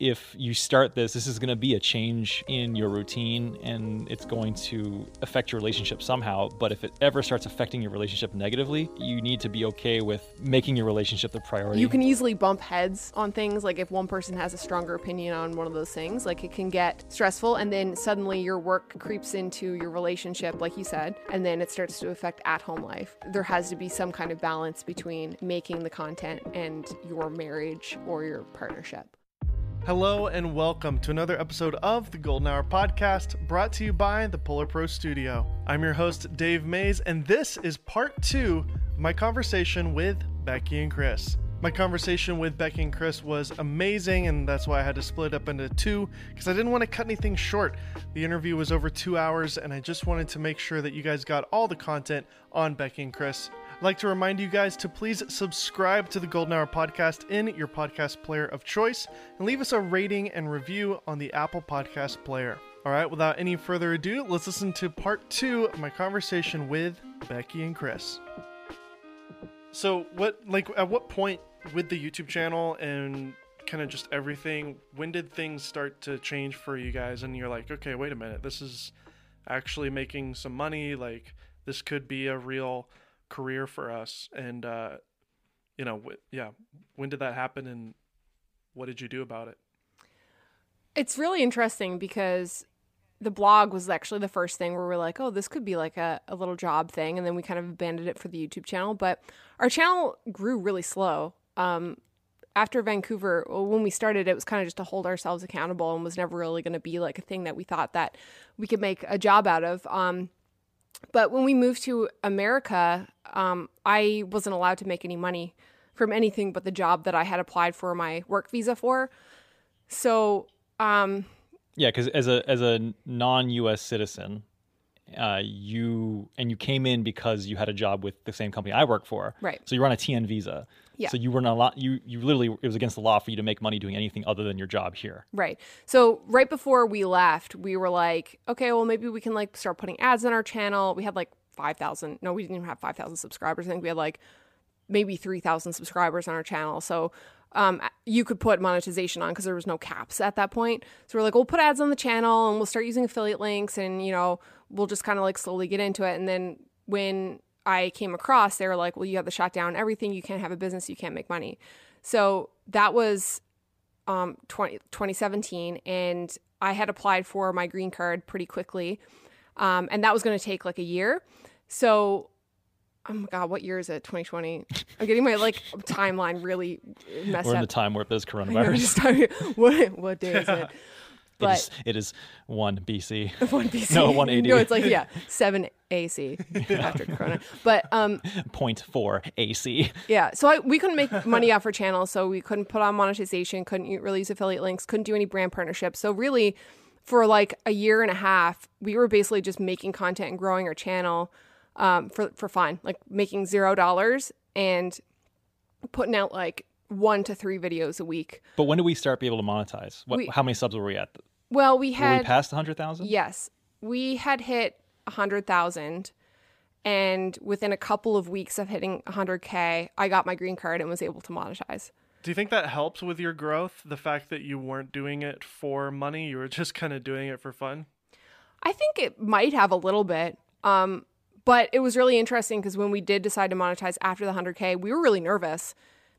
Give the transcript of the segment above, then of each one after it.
if you start this, this is going to be a change in your routine and it's going to affect your relationship somehow. But if it ever starts affecting your relationship negatively, you need to be okay with making your relationship the priority. You can easily bump heads on things. Like if one person has a stronger opinion on one of those things, like it can get stressful. And then suddenly your work creeps into your relationship, like you said, and then it starts to affect at home life. There has to be some kind of balance between making the content and your marriage or your partnership. Hello and welcome to another episode of the Golden Hour Podcast brought to you by the PolarPro Studio. I'm your host, Dave Maze, and this is part two of my conversation with Becki and Chris. My conversation with Becki and Chris was amazing, and that's why I had to split it up into two because I didn't want to cut anything short. The interview was over two hours, and I just wanted to make sure that you guys got all the content on Becki and Chris. I'd like to remind you guys to please subscribe to the Golden Hour podcast in your podcast player of choice and leave us a rating and review on the Apple Podcast player. All right, without any further ado, let's listen to part two of my conversation with Becki and Chris. So, what, like, at what point with the YouTube channel and kind of just everything, when did things start to change for you guys? And you're like, okay, wait a minute, this is actually making some money. Like, this could be a real career for us and uh you know wh- yeah when did that happen and what did you do about it It's really interesting because the blog was actually the first thing where we're like, oh, this could be like a, a little job thing. And then we kind of abandoned it for the YouTube channel. But our channel grew really slow. Um, after Vancouver, when we started, it was kind of just to hold ourselves accountable and was never really going to be like a thing that we thought that we could make a job out of. Um, but when we moved to America, um, I wasn't allowed to make any money from anything but the job that I had applied for my work visa for. So, um, Yeah, because as a as a non-U.S. citizen, uh, you and you came in because you had a job with the same company I work for. Right. So you're on a TN visa. Yeah. So you were not allowed. You you literally it was against the law for you to make money doing anything other than your job here. Right. So right before we left, we were like, okay, well maybe we can like start putting ads on our channel. We had like 5,000. No, we didn't even have 5,000 subscribers. I think we had like maybe 3,000 subscribers on our channel. So um, you could put monetization on because there was no caps at that point. So we're like, we'll put ads on the channel and we'll start using affiliate links and, you know, we'll just kind of like slowly get into it. And then when I came across, they were like, well, you have to shut down everything. You can't have a business. You can't make money. So that was um, 20, 2017. And I had applied for my green card pretty quickly. Um, and that was going to take like a year. So, oh my God, what year is it? 2020. I'm getting my like timeline really messed We're in up. the time where there's know, coronavirus. just what, what day is it? it, But is, it is one BC. one BC. No, 180. No, it's like yeah, seven AC after Corona. But um, Point four AC. yeah. So I, we couldn't make money off our channel, so we couldn't put on monetization, couldn't use affiliate links, couldn't do any brand partnerships. So really, for like a year and a half, we were basically just making content and growing our channel um, for for fun, like making zero dollars and putting out like one to three videos a week. But when did we start be able to monetize? What? We- how many subs were we at? Well, we Were had we past hundred thousand? Yes. We had hit 100,000 and within a couple of weeks of hitting 100k, I got my green card and was able to monetize. do you think that helps with your growth the fact that you weren't doing it for money you were just kind of doing it for fun I think it might have a little bit. Um, but it was really interesting because when we did decide to monetize after the 100K, we were really nervous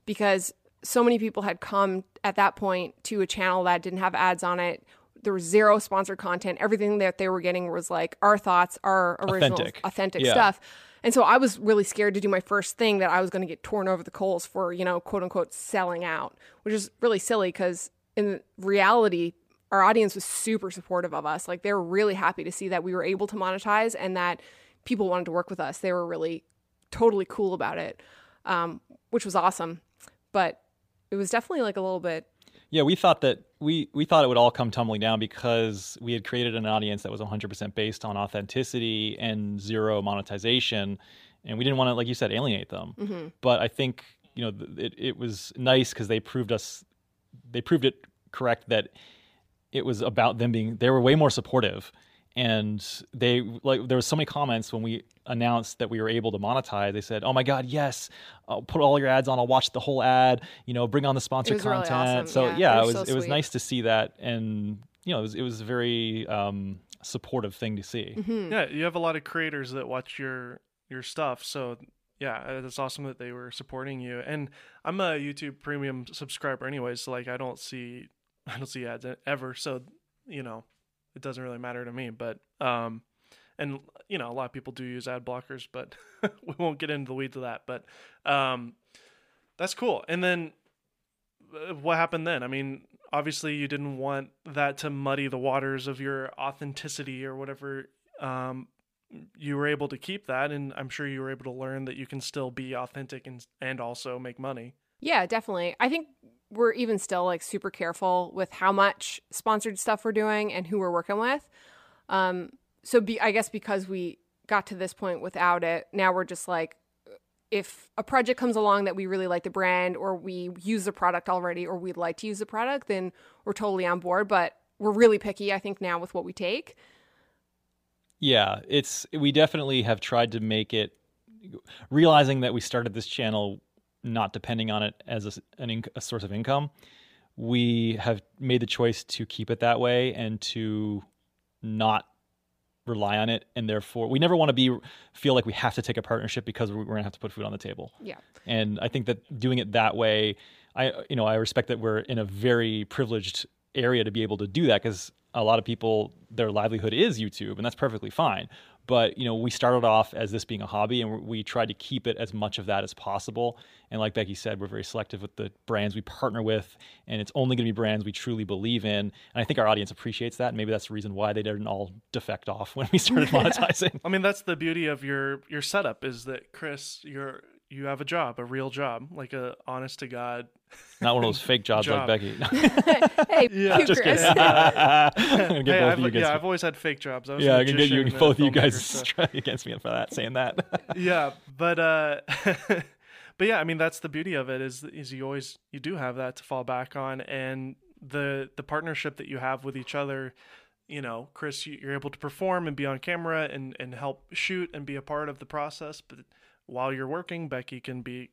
because so many people had come at that point to a channel that didn't have ads on it. There was zero sponsored content. Everything that they were getting was like our thoughts, our original, Authentic. authentic, Yeah. stuff. And so I was really scared to do my first thing that I was going to get torn over the coals for, you know, quote unquote, selling out, which is really silly because in reality, our audience was super supportive of us. Like they were really happy to see that we were able to monetize and that people wanted to work with us. They were really totally cool about it, um, which was awesome. But it was definitely like a little bit. Yeah, we thought that we we thought it would all come tumbling down because we had created an audience that was 100% based on authenticity and zero monetization, and we didn't want to, like you said, alienate them. Mm-hmm. But I think you know it it was nice because they proved us they proved it correct that it was about them being they were way more supportive and they like there was so many comments when we announced that we were able to monetize they said oh my god yes I'll put all your ads on I'll watch the whole ad you know bring on the sponsored was really content awesome. so Yeah, yeah, they're it was so it was nice to see that and you know it was, it was a very um, supportive thing to see Mm-hmm. Yeah, you have a lot of creators that watch your your stuff, so yeah, uh, it's awesome that they were supporting you. And I'm a YouTube Premium subscriber anyway, so like I don't see I don't see ads e- ever, so you know it doesn't really matter to me. But um, and you know a lot of people do use ad blockers, but we won't get into the weeds of that. But um, that's cool. And then uh, what happened then? I mean, obviously you didn't want that to muddy the waters of your authenticity or whatever. Um, you were able to keep that, and I'm sure you were able to learn that you can still be authentic and and also make money. Yeah, definitely. I think we're even still like super careful with how much sponsored stuff we're doing and who we're working with. Um, so be, I guess because we got to this point without it, now we're just like, if a project comes along that we really like the brand or we use the product already or we'd like to use the product, then we're totally on board. But we're really picky, I think, now with what we take. Yeah, it's we definitely have tried to make it realizing that we started this channel not depending on it as a, an inc- a source of income. We have made the choice to keep it that way and to not rely on it and therefore we never want to be feel like we have to take a partnership because we're, going to have to put food on the table. Yeah. And I think that doing it that way, I you know I respect that we're in a very privileged area to be able to do that because a lot of people their livelihood is YouTube and that's perfectly fine. But you know we started off as this being a hobby and we tried to keep it as much of that as possible. And like Becki said, we're very selective with the brands we partner with, and it's only going to be brands we truly believe in. And I think our audience appreciates that. And maybe that's the reason why they didn't all defect off when we started monetizing. I mean, that's the beauty of your your setup is that Chris, you're you have a job, a real job, like a honest to god. Not one of those fake jobs Job. like Becki. Hey, Yeah. you, Just Chris. kidding. I'm gonna get Hey, both I've, of you guys. yeah, I've always had fake jobs. I was yeah, a I can get you magician, both of you filmmaker, guys so- against me for that saying that. yeah, but uh, but yeah, I mean that's the beauty of it is is you always you do have that to fall back on, and the the partnership that you have with each other. You know, Chris, you're able to perform and be on camera and and help shoot and be a part of the process. But while you're working, Becki can be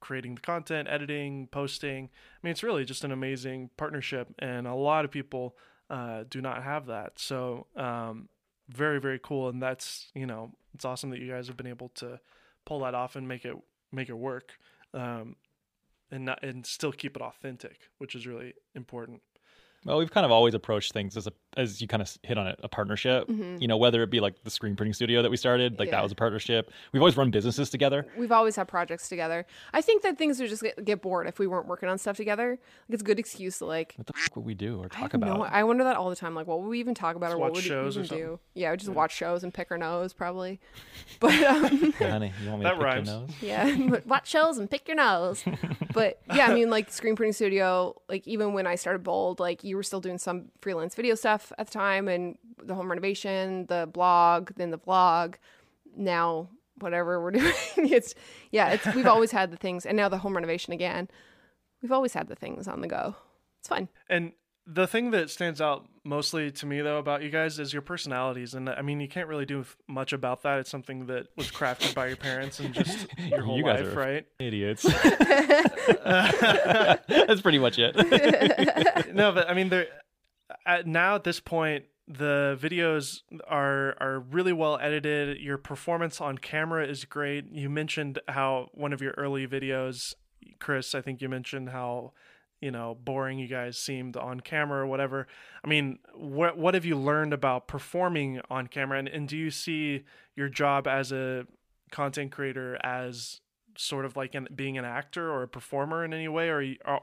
creating the content, editing, posting. I mean, it's really just an amazing partnership, and a lot of people uh, do not have that. So, um, very very cool, and that's you know, it's awesome that you guys have been able to pull that off and make it make it work, um, and not and still keep it authentic, which is really important. well, we've kind of always approached things as a as you kind of hit on it, a partnership. You know, whether it be like the screen printing studio that we started, like Yeah. that was a partnership. We've always run businesses together. We've always had projects together. I think that things would just get, get bored if we weren't working on stuff together. Like it's a good excuse to like What the fuck would we do or I talk no. about? I wonder that all the time. Like, what would we even talk about, Just or what would shows we even something. do? Yeah, we just watch shows and pick our nose, probably. But um, Yeah, honey, you want me That to pick rhymes. your nose? yeah, but watch shows and pick your nose. But yeah, I mean, like screen printing studio. Like even when I started Bold, like you were still doing some freelance video stuff at the time, and the home renovation, the blog, then the vlog. Now whatever we're doing, it's yeah, it's we've always had the things, and now the home renovation again. We've always had the things on the go. It's fun. And the thing that stands out mostly to me though about you guys is your personalities, and I mean you can't really do much about that. It's something that was crafted by your parents and just your whole You guys life, are- right? Idiots. That's pretty much it. no, but I mean, they're at now at this point, the videos are are really well edited. Your performance on camera is great. You mentioned how one of your early videos, Chris, I think you mentioned how you know boring you guys seemed on camera or whatever. I mean, what what have you learned about performing on camera, and, and do you see your job as a content creator as sort of like an, being an actor or a performer in any way, or you, uh,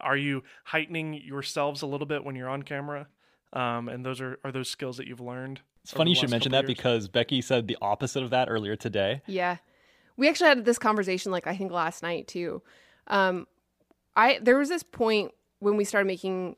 are, are you heightening yourselves a little bit when you're on camera? Um, and those are are those skills that you've learned. It's funny you should mention that years? because Becky said the opposite of that earlier today. Yeah. We actually had this conversation like I think last night too. Um I there was this point when we started making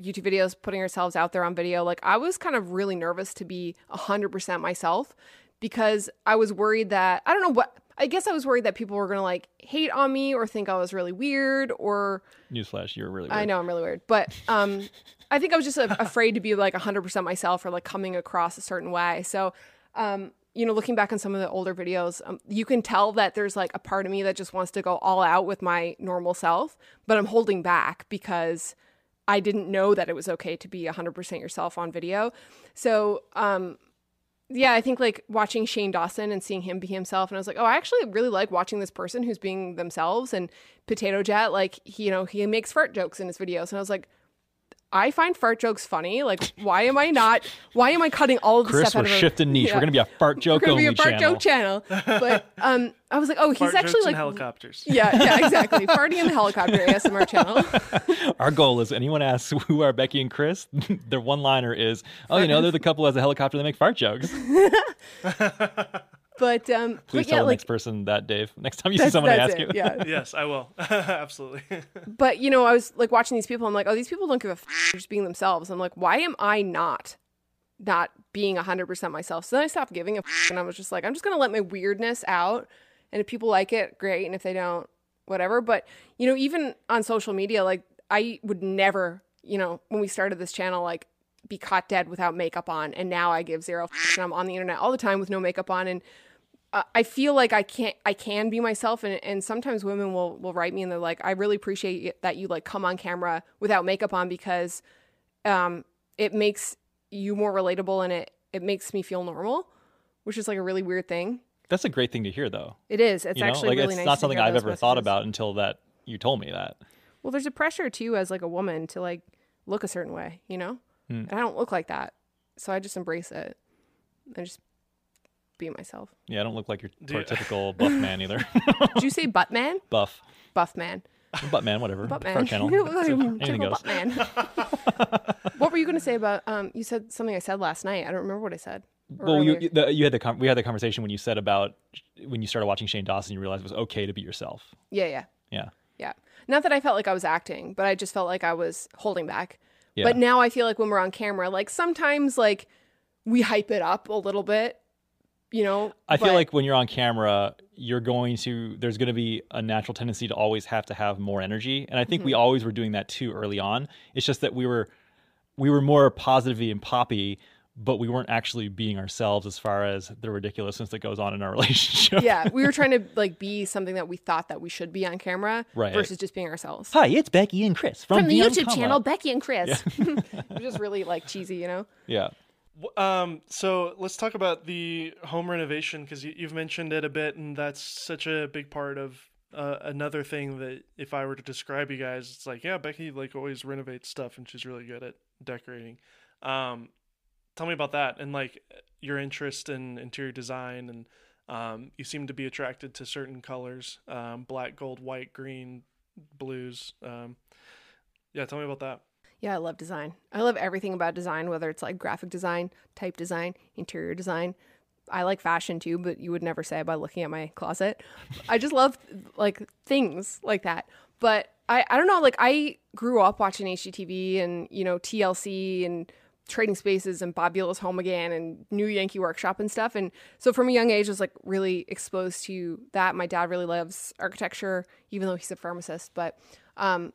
YouTube videos, putting ourselves out there on video, like I was kind of really nervous to be 100% myself because I was worried that I don't know what I guess I was worried that people were going to like hate on me or think I was really weird or Newsflash, you're really weird. I know I'm really weird, but um, I think I was just a- afraid to be like 100% myself or like coming across a certain way. So, um, you know, looking back on some of the older videos, um, you can tell that there's like a part of me that just wants to go all out with my normal self, but I'm holding back because I didn't know that it was okay to be 100% yourself on video. So, um, yeah, I think like watching Shane Dawson and seeing him be himself, and I was like, oh, I actually really like watching this person who's being themselves. And Potato Jet, like, he, you know, he makes fart jokes in his videos, and I was like, I find fart jokes funny. Like, why am I not? Why am I cutting all of the Chris, stuff we're out of a- shifting niche. Yeah. We're gonna be a fart joke channel We're gonna only be a fart channel. joke channel. But um, I was like, oh, he's Fart actually jokes like and helicopters. Yeah, yeah, exactly. Farting in the helicopter ASMR channel. Our goal is anyone asks who are Becki and Chris, their one liner is, "Oh, you know, they're the couple as a helicopter They make fart jokes." But um, Please but yeah, tell the like next person that, Dave. Next time you see that's, someone that's ask it. you, Yeah, yes, I will. Absolutely. but you know, I was like watching these people. I'm like, oh, these people don't give a f- they're just being themselves. I'm like, why am I not not being 100 percent myself? So then I stopped giving a f- and I was just like, I'm just gonna let my weirdness out, and if people like it, great, and if they don't, whatever. But you know, even on social media, like I would never, you know, when we started this channel, like be caught dead without makeup on, and now I give zero. f- And I'm on the internet all the time with no makeup on, and uh, I feel like I can't I can be myself and and sometimes women will will write me and they're like I really appreciate that you like come on camera without makeup on because um it makes you more relatable and it it makes me feel normal which is like a really weird thing. that's a great thing to hear, though. It is. It's you know, actually like really it's nice. not something I've ever thought about until that you told me that. Well, there's a pressure too as like a woman to like look a certain way, you know? And I don't look like that. So I just embrace it. and just be myself. Yeah, I don't look like your Do you- typical buff man either. Did you say butt man? buff, Buff man. butt man, whatever. Butt man. channel. Like Anything goes. butt man. what were you going to say about? Um, you said something I said last night. I don't remember what I said. Well, you earlier. the, you had the con- we had the conversation when you said about when you started watching Shane Dawson, you realized it was okay to be yourself. yeah, yeah, Yeah, yeah. Not that I felt like I was acting, but I just felt like I was holding back. yeah. But now I feel like when we're on camera, like sometimes like we hype it up a little bit, you know. I feel like when you're on camera, you're going to there's going to be a natural tendency to always have to have more energy, and I think Mm-hmm. we always were doing that too early on. It's just that we were we were more positive and poppy, but we weren't actually being ourselves as far as the ridiculousness that goes on in our relationship. yeah, we were trying to like be something that we thought that we should be on camera, Right. Versus just being ourselves. Hi, it's Becki and Chris from, From the Beyond YouTube Comma. channel, Becki and Chris. it was just really like cheesy, you know. Yeah. Um, so let's talk about the home renovation because you, you've mentioned it a bit, and that's such a big part of uh, another thing that if I were to describe you guys, it's like, yeah, Becki like always renovates stuff, and she's really good at decorating. Um, tell me about that and like your interest in interior design, and um, you seem to be attracted to certain colors: um, black, gold, white, green, blues. Um, yeah, tell me about that. Yeah, I love design. I love everything about design, whether it's like graphic design, type design, interior design. I like fashion too, but you would never say by looking at my closet. I just love like things like that. But I, I don't know, like I grew up watching HGTV and, you know, TLC and Trading Spaces and Bob Vila's Home Again and New Yankee Workshop and stuff. And so from a young age, I was like really exposed to that. My dad really loves architecture, even though he's a pharmacist. But um,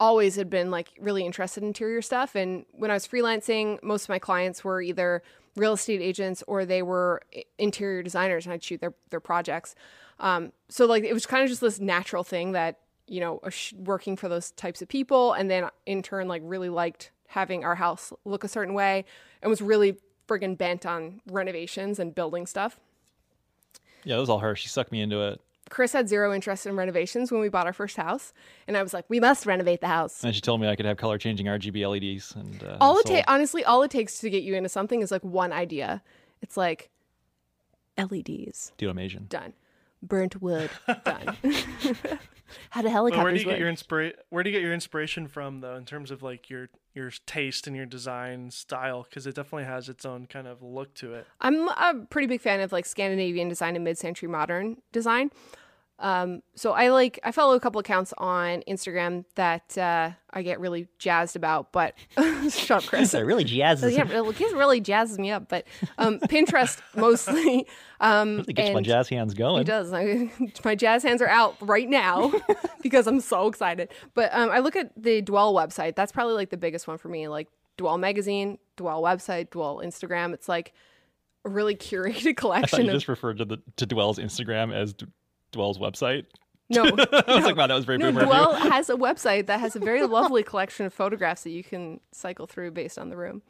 always had been like really interested in interior stuff. And when I was freelancing, most of my clients were either real estate agents or they were interior designers, and I'd shoot their their projects. Um, so like it was kind of just this natural thing that you know working for those types of people, and then in turn like really liked having our house look a certain way, and was really friggin' bent on renovations and building stuff. Yeah, it was all her. She sucked me into it. Chris had zero interest in renovations when we bought our first house, and I was like, "We must renovate the house." And she told me I could have color changing RGB LEDs. And uh, all it sold. takes honestly all it takes to get you into something is like one idea it's like leds Dude, I'm Asian. done burnt wood done how do But helicopters where do you work get your inspira- Where do you get your inspiration from, though, in terms of like your your taste and your design style? Because it definitely has its own kind of look to it. i'm a pretty big fan of like scandinavian design and mid-century modern design Um, so I like I follow a couple accounts on Instagram that uh, I get really jazzed about, but shut up, Chris. That really jazzes. yeah, really, it really jazzes me up. But um, Pinterest mostly. Um, It gets my jazz hands going. it does. I, my jazz hands are out right now because I'm so excited. But um, I look at the Dwell website. That's probably like the biggest one for me. Like Dwell magazine, Dwell website, Dwell Instagram. It's like a really curated I thought collection you of just referred to the to Dwell's Instagram as Dwell's website. no. I was like, wow, that was very No, boomer. Dwell has a website that has a very lovely collection of photographs that you can cycle through based on the room.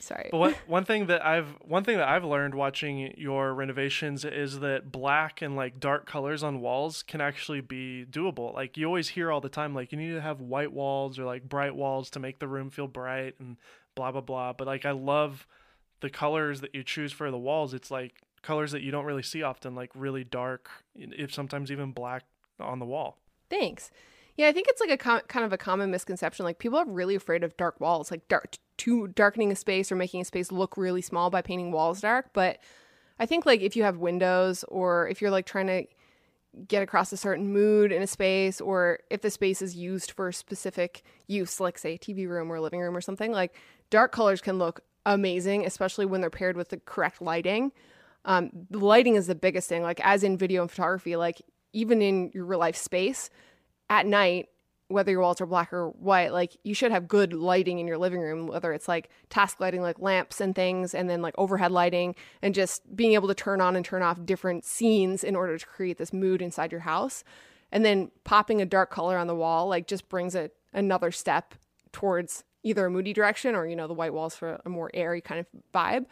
Sorry. But one one thing that I've one thing that I've learned watching your renovations is that black and like dark colors on walls can actually be doable. Like you always hear all the time, like you need to have white walls or like bright walls to make the room feel bright and blah blah blah. But like I love the colors that you choose for the walls. It's like colors that you don't really see often, like really dark, if sometimes even black on the wall. Thanks. Yeah, I think it's like a com- kind of a common misconception. Like people are really afraid of dark walls, like dark to darkening a space or making a space look really small by painting walls dark. But I think like if you have windows or if you're like trying to get across a certain mood in a space or if the space is used for specific use, like say a TV room or living room or something, like dark colors can look amazing, especially when they're paired with the correct lighting. Um, lighting is the biggest thing. Like as in video and photography, like even in your real life space, at night, whether your walls are black or white, like you should have good lighting in your living room, whether it's like task lighting, like lamps and things, and then like overhead lighting, and just being able to turn on and turn off different scenes in order to create this mood inside your house. And then popping a dark color on the wall, like just brings it another step towards either a moody direction or, you know, the white walls for a more airy kind of vibe.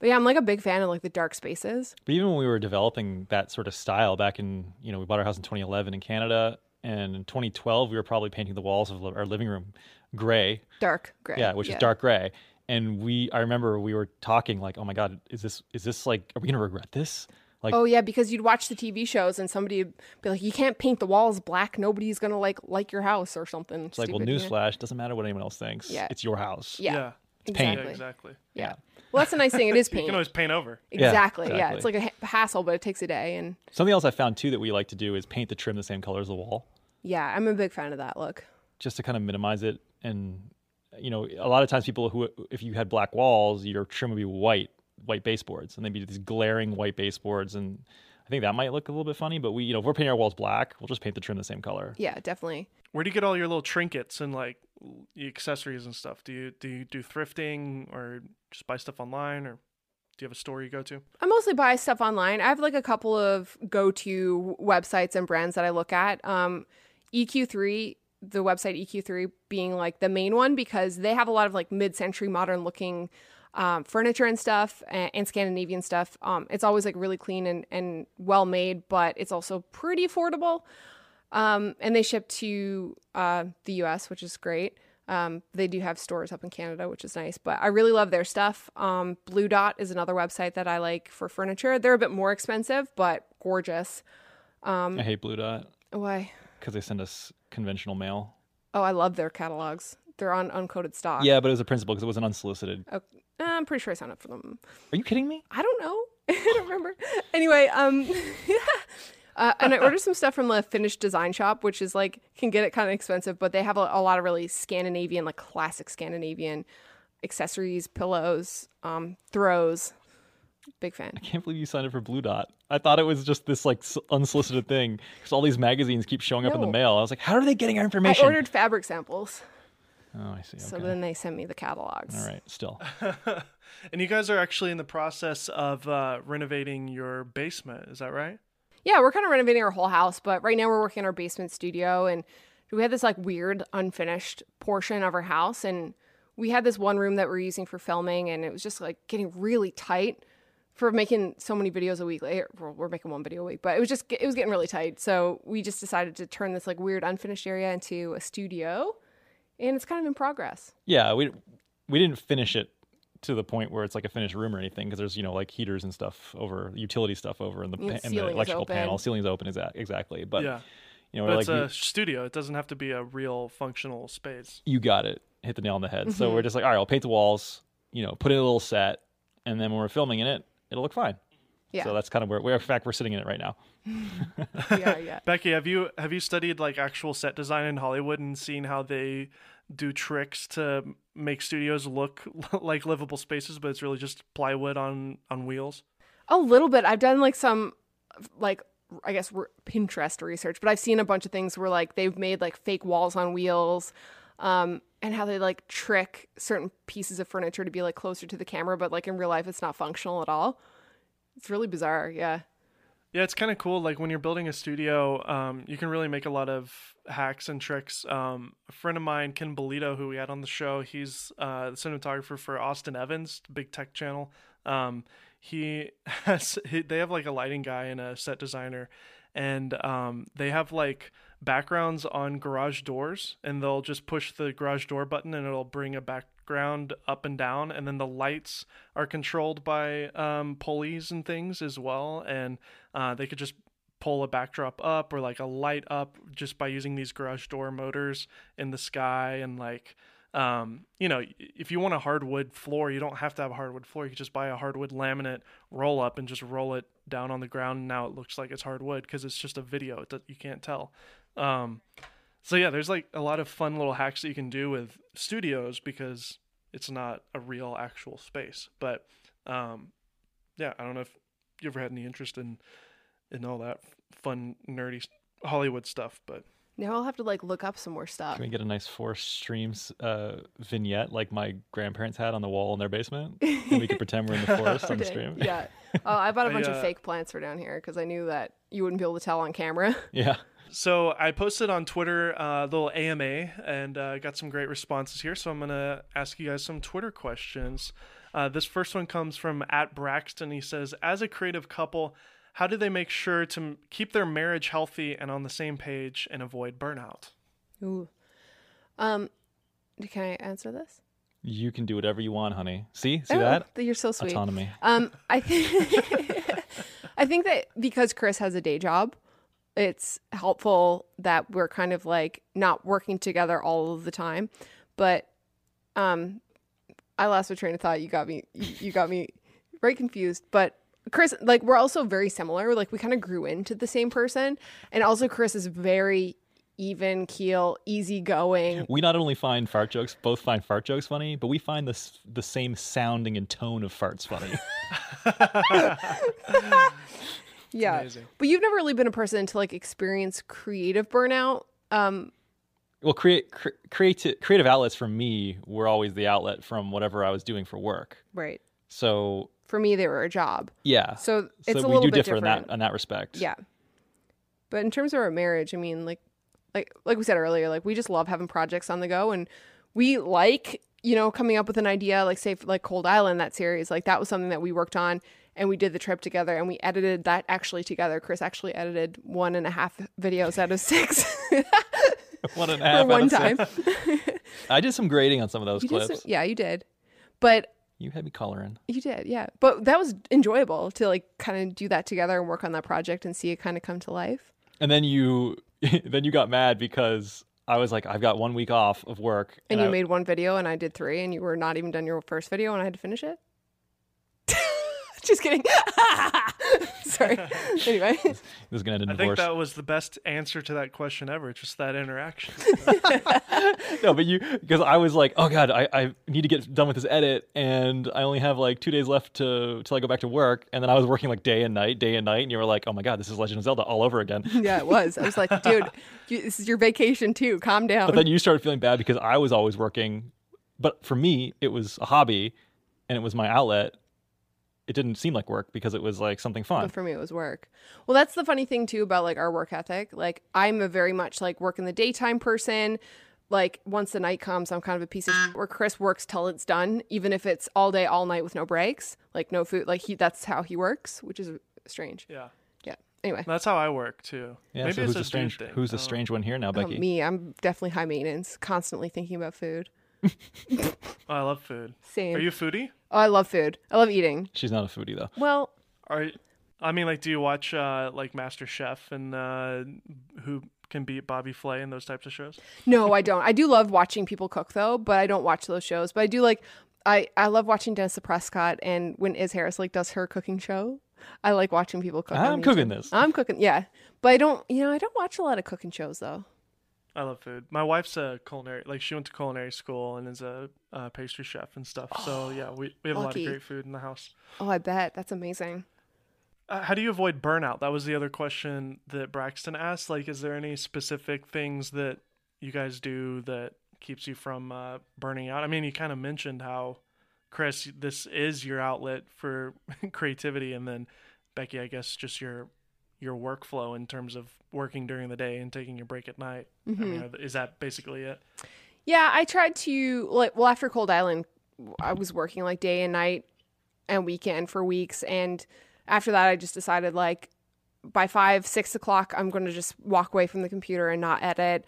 But yeah, I'm like a big fan of like the dark spaces. But even when we were developing that sort of style back in, you know, we bought our house in 2011 in Canada, and in 2012 we were probably painting the walls of our living room gray, Dark gray. yeah, which is dark gray. And we, I remember we were talking like, oh my god, is this is this like, are we gonna regret this? Like, Oh yeah, because you'd watch the TV shows and somebody would be like, "You can't paint the walls black. Nobody's gonna like like your house or something." it's like, well, newsflash, doesn't matter what anyone else thinks. Yeah. it's your house. Yeah, yeah. Paint. exactly. Yeah, exactly. Yeah. Well, that's a nice thing. It is paint. You can always paint over. Yeah, exactly. Yeah, it's like a ha- hassle, but it takes a day. And Something else I found too that we like to do is paint the trim the same color as the wall. yeah, I'm a big fan of that look. just to kind of minimize it and you know a lot of times people who if you had black walls your trim would be white white baseboards and they'd be these glaring white baseboards and i think that might look a little bit funny but we you know if we're painting our walls black we'll just paint the trim the same color Yeah, definitely. Where do you get all your little trinkets and like accessories and stuff? Do you do you do thrifting or just buy stuff online or do you have a store you go to? I mostly buy stuff online. I have like a couple of go-to websites and brands that I look at. Um, EQ3, the website EQ3 being like the main one because they have a lot of like mid-century modern looking um, furniture and stuff and, and Scandinavian stuff. Um, it's always like really clean and, and well made, but it's also pretty affordable. Um, and they ship to uh, the US, which is great. Um, they do have stores up in Canada, which is nice, but I really love their stuff. Um, Blu Dot is another website that I like for furniture. They're a bit more expensive, but gorgeous. i hate blu dot Why? because they send us conventional mail Oh, I love their catalogs. They're on uncoated stock. yeah but it was a principle because it was an unsolicited Oh, I'm pretty sure I signed up for them. are you kidding me I don't know. I don't remember. Anyway, um, uh, and I ordered some stuff from the Finnish Design Shop, which is like can get it kind of expensive, but they have a, a lot of really Scandinavian, like classic Scandinavian accessories, pillows, um, throws. Big fan. i can't believe you signed up for blu dot i thought it was just this like unsolicited thing because all these magazines keep showing up in the mail i was like how are they getting our information? I ordered fabric samples, oh i see so okay then they sent me the catalogs. all right still And you guys are actually in the process of uh, renovating your basement. Is that right? Yeah, we're kind of renovating our whole house, but right now we're working on our basement studio and we had this like weird unfinished portion of our house and we had this one room that we're using for filming and it was just like getting really tight for making so many videos a week. Eh, well, we're making one video a week, but it was just it was getting really tight. So we just decided to turn this like weird unfinished area into a studio and it's kind of in progress. Yeah, we we didn't finish it to the point where it's like a finished room or anything because there's you know like heaters and stuff over utility stuff over in the, pa- in the electrical open. panel. Ceiling's open, exact exactly. But yeah. you know, But it's like a you, studio. It doesn't have to be a real functional space. you got it, hit the nail on the head. So Mm-hmm. we're just like, all right, I'll paint the walls, you know, put in a little set, and then when we're filming in it, it'll look fine. Yeah. So that's kind of where, where, in fact, we're sitting in it right now. yeah, yeah. Becki, have you have you studied like actual set design in Hollywood and seen how they do tricks to make studios look like livable spaces, but it's really just plywood on on wheels? A little bit. I've done like some like I guess re- Pinterest research, but I've seen a bunch of things where like they've made like fake walls on wheels, um, and how they like trick certain pieces of furniture to be like closer to the camera, but like in real life it's not functional at all. It's really bizarre. Yeah. Yeah, it's kind of cool. Like when you're building a studio, um, you can really make a lot of hacks and tricks. Um, a friend of mine, Ken Bolito, who we had on the show, he's uh, the cinematographer for Austin Evans, big tech channel. Um, he has he, they have like a lighting guy and a set designer, and um, they have like backgrounds on garage doors, and they'll just push the garage door button, and it'll bring a background up and down, and then the lights are controlled by um, pulleys and things as well, and uh, they could just pull a backdrop up or like a light up just by using these garage door motors in the sky and like um, you know if you want a hardwood floor you don't have to have a hardwood floor. You just buy a hardwood laminate roll up and just roll it down on the ground. And now it looks like it's hardwood because it's just a video it, you can't tell. Um, so yeah there's like a lot of fun little hacks that you can do with studios because it's not a real actual space but um, yeah i don't know if you ever had any interest in in all that fun nerdy Hollywood stuff, but now I'll have to like look up some more stuff. Can we get a nice forest streams uh, vignette like my grandparents had on the wall in their basement, and we could pretend we're in the forest on the stream? Yeah. Oh, I bought a bunch I, uh, of fake plants for down here because I knew that you wouldn't be able to tell on camera. Yeah. So I posted on Twitter uh, a little AMA and uh, got some great responses here. So I'm gonna ask you guys some Twitter questions. Uh, this first one comes from at Braxton. He says, "As a creative couple." how do they make sure to keep their marriage healthy and on the same page and avoid burnout? Ooh. Um, can I answer this? You can do whatever you want, honey. See, see oh, that? You're so sweet. Autonomy. Um, I think I think that because Chris has a day job, it's helpful that we're kind of like not working together all of the time. But um, I lost my train of thought. You got me. You, got me very confused. But Chris, like we're also very similar. Like we kind of grew into the same person, and also Chris is very even keel, easygoing. We not only find fart jokes, both find fart jokes funny, but we find this the same sounding and tone of farts funny. yeah, amazing. but you've never really been a person to like experience creative burnout. Um, well, create cre- creative creative outlets for me were always the outlet from whatever I was doing for work. right. So For me, they were a job. yeah, So it's so a we little do bit differ different. in that in that respect. Yeah. But in terms of our marriage, I mean, like, like, like we said earlier, like we just love having projects on the go, and we like, you know, coming up with an idea, like say, like Cold Island, that series, like that was something that we worked on, and we did the trip together, and we edited that actually together. Chris actually edited one and a half videos out of six one and a for one time. I did some grading on some of those You clips. some- yeah, you did, but You had me coloring. you did, yeah. But that was enjoyable to like kind of do that together and work on that project and see it kind of come to life. And then you then you got mad because I was like, I've got one week off of work, And, you I, made one video and I did three, and you were not even done your first video, and I had to finish it. Just kidding. Sorry. anyway, this is gonna end in I think that was the best answer to that question ever. Just that interaction. no, but you because I was like, oh god, I, I need to get done with this edit, and I only have like two days left to till I go back to work, and then I was working like day and night, day and night, and you were like, oh my god, this is Legend of Zelda all over again. yeah, it was. I was like, dude, you, this is your vacation too. Calm down. But then you started feeling bad because I was always working, but for me it was a hobby, and it was my outlet. It didn't seem like work because it was like something fun. But for me, it was work. Well, that's the funny thing too about like our work ethic. Like I'm a very much like work in the daytime person. Like once the night comes, I'm kind of a piece of shit where Chris works till it's done, even if it's all day, all night with no breaks, like no food. Like he, that's how he works, which is strange. yeah, Yeah. Anyway, that's how I work too. yeah, Maybe so it's who's a the strange thing. who's I the strange one here now, Oh, Becki? me, I'm definitely high maintenance, constantly thinking about food. Oh, I love food. Same. Are you a foodie? Oh, I love food. I love eating. She's not a foodie though. Well, Are I mean, like, do you watch uh, like Master Chef and uh, who can beat Bobby Flay and those types of shows? no, I don't. I do love watching people cook though, but I don't watch those shows. But I do like I I love watching Dennis the Prescott and when Iz Harris like does her cooking show. I like watching people cook. on I'm YouTube. cooking this. I'm cooking. Yeah, but I don't. You know, I don't watch a lot of cooking shows though. I love food. My wife's a culinary, like she went to culinary school and is a uh, pastry chef and stuff. so yeah, we, we have a lot of great food in the house. Oh, I bet that's amazing. Uh, how do you avoid burnout? That was the other question that Braxton asked. Like, is there any specific things that you guys do that keeps you from uh, burning out? I mean, you kind of mentioned how, Chris, this is your outlet for creativity, and then Becki, I guess, just your your workflow in terms of working during the day and taking your break at night. I mean, mm-hmm. th- is that basically it? Yeah, I tried to like. Well, after Cold Island, I was working like day and night and weekend for weeks, and after that, I just decided like by five, six o'clock, I'm going to just walk away from the computer and not edit.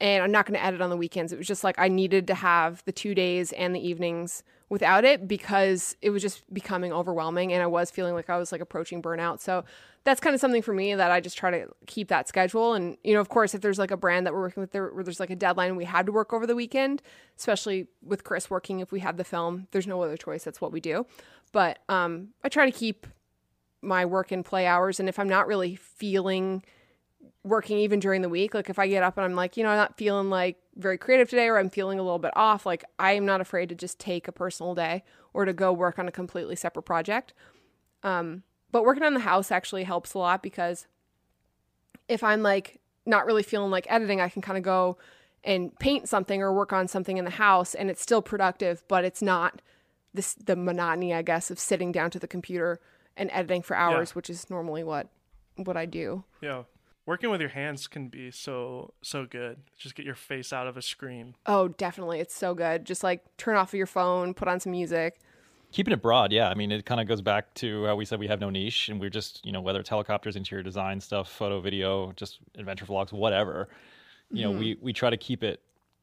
And I'm not going to edit on the weekends. It was just like I needed to have the two days and the evenings without it because it was just becoming overwhelming and I was feeling like I was like approaching burnout. So that's kind of something for me that I just try to keep that schedule. And, you know, of course, if there's like a brand that we're working with there, where there's like a deadline we had to work over the weekend, especially with Chris working, if we had the film, there's no other choice. That's what we do. But um, I try to keep my work and play hours. And if I'm not really feeling working even during the week, like if I get up and I'm like, you know, I'm not feeling like very creative today or I'm feeling a little bit off, like I am not afraid to just take a personal day or to go work on a completely separate project. Um, but working on the house actually helps a lot because if I'm like not really feeling like editing, I can kind of go and paint something or work on something in the house and it's still productive, but it's not this the monotony, I guess, of sitting down to the computer and editing for hours, which is normally what what I do. Yeah. Working with your hands can be so so good. Just get your face out of a screen. Oh, definitely. It's so good. Just like turn off your phone, put on some music. Keeping it broad, yeah. I mean, it kind of goes back to how we said we have no niche, and we're just, you know, whether it's helicopters, interior design stuff, photo, video, just adventure vlogs, whatever. You know, we mm-hmm. we try to keep it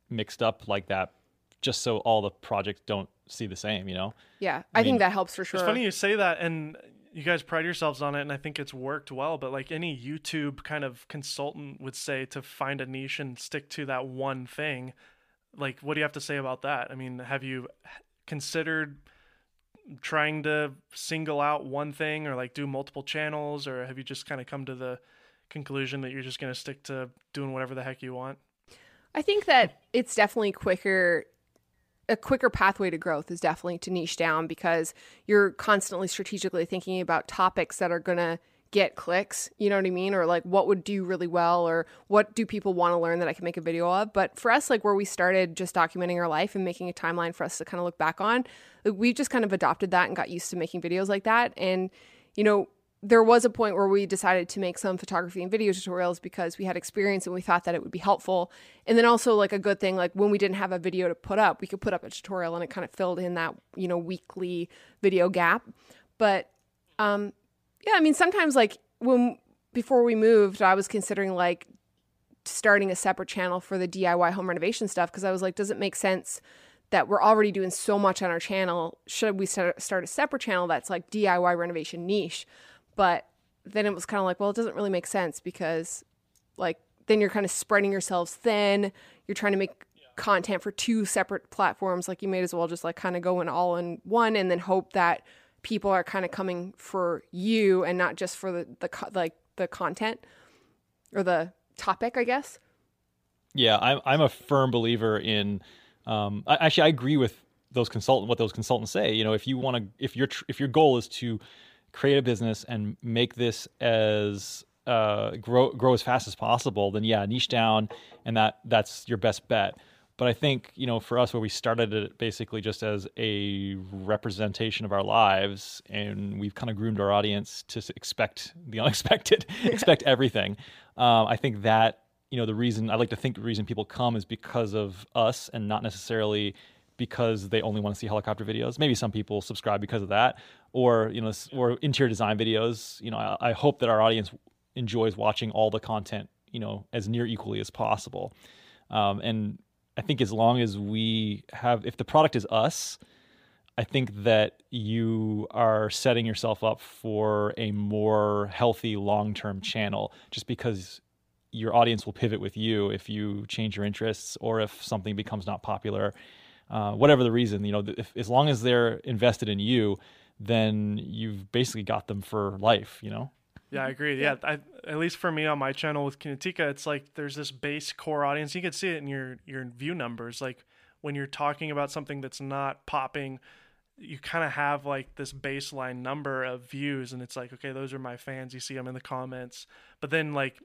mixed up like that, just so all the projects don't see the same. You know, Yeah. I, think mean, that helps for sure. It's funny you say that, and you guys pride yourselves on it, and I think it's worked well. But like any YouTube kind of consultant would say, to find a niche and stick to that one thing. Like, what do you have to say about that? I mean, have you considered trying to single out one thing, or like do multiple channels, or have you just kind of come to the conclusion that you're just going to stick to doing whatever the heck you want? I think that it's definitely quicker. A quicker pathway to growth is definitely to niche down because you're constantly strategically thinking about topics that are going to get clicks. You know what I mean? Or like what would do really well or what do people want to learn that I can make a video of? But for us, like where we started just documenting our life and making a timeline for us to kind of look back on, we just kind of adopted that and got used to making videos like that. And, you know, there was a point where we decided to make some photography and video tutorials because we had experience and we thought that it would be helpful. And then also like a good thing, like when we didn't have a video to put up, we could put up a tutorial and it kind of filled in that, you know, weekly video gap. But um yeah, I mean sometimes like when before we moved, I was considering like starting a separate channel for the DIY home renovation stuff because I was like, does it make sense that we're already doing so much on our channel? Should we start a separate channel that's like DIY renovation niche? But then it was kind of like, well, it doesn't really make sense because like then you're kind of spreading yourselves thin. You're trying to make content for two separate platforms. Like you may as well just like kind of go in all in one and then hope that people are kind of coming for you and not just for the, the like the content or the topic, I guess. Yeah, I'm I'm a firm believer in. Um, I, actually, I agree with those consultant what those consultants say. You know, if you want to, if your if your goal is to create a business and make this as uh, grow grow as fast as possible, then yeah, niche down, and that that's your best bet. But I think you know, for us, where we started it basically just as a representation of our lives, and we've kind of groomed our audience to expect the unexpected, expect everything. Um, I think that you know the reason I like to think the reason people come is because of us, and not necessarily because they only want to see helicopter videos. Maybe some people subscribe because of that, or you know, or interior design videos. You know, I, I hope that our audience enjoys watching all the content, you know, as near equally as possible. Um, and I think as long as we have, if the product is us, I think that you are setting yourself up for a more healthy long term channel just because your audience will pivot with you if you change your interests or if something becomes not popular. Uh, whatever the reason, you know, if, as long as they're invested in you, then you've basically got them for life, you know? Yeah, I agree. Yeah, I, at least for me on my channel with Kinetica, it's like there's this base core audience. You can see it in your your view numbers. Like when you're talking about something that's not popping, you kind of have like this baseline number of views, and it's like, okay, those are my fans. You see them in the comments, but then like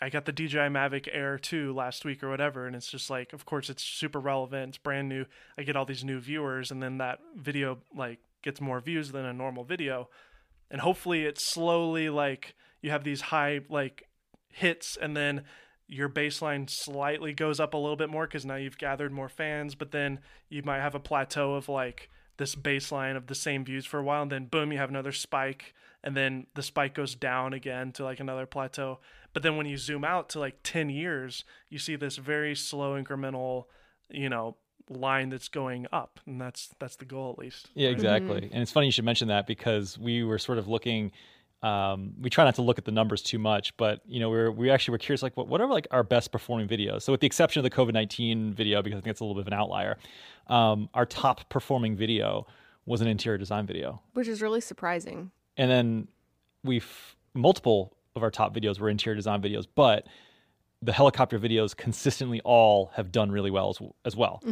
I got the DJI Mavic Air 2 last week or whatever, and it's just like, of course, it's super relevant. It's brand new. I get all these new viewers, and then that video like gets more views than a normal video and hopefully it's slowly like you have these high like hits and then your baseline slightly goes up a little bit more because now you've gathered more fans but then you might have a plateau of like this baseline of the same views for a while and then boom you have another spike and then the spike goes down again to like another plateau but then when you zoom out to like 10 years you see this very slow incremental you know line that's going up and that's that's the goal at least Yeah, exactly. And it's funny you should mention that because we were sort of looking. Um, we try not to look at the numbers too much, but you know, we're we actually were curious, like, what what are like our best performing videos? So, with the exception of the COVID nineteen video, because I think it's a little bit of an outlier, um, our top performing video was an interior design video, which is really surprising. And then we've multiple of our top videos were interior design videos, but the helicopter videos consistently all have done really well as, as well.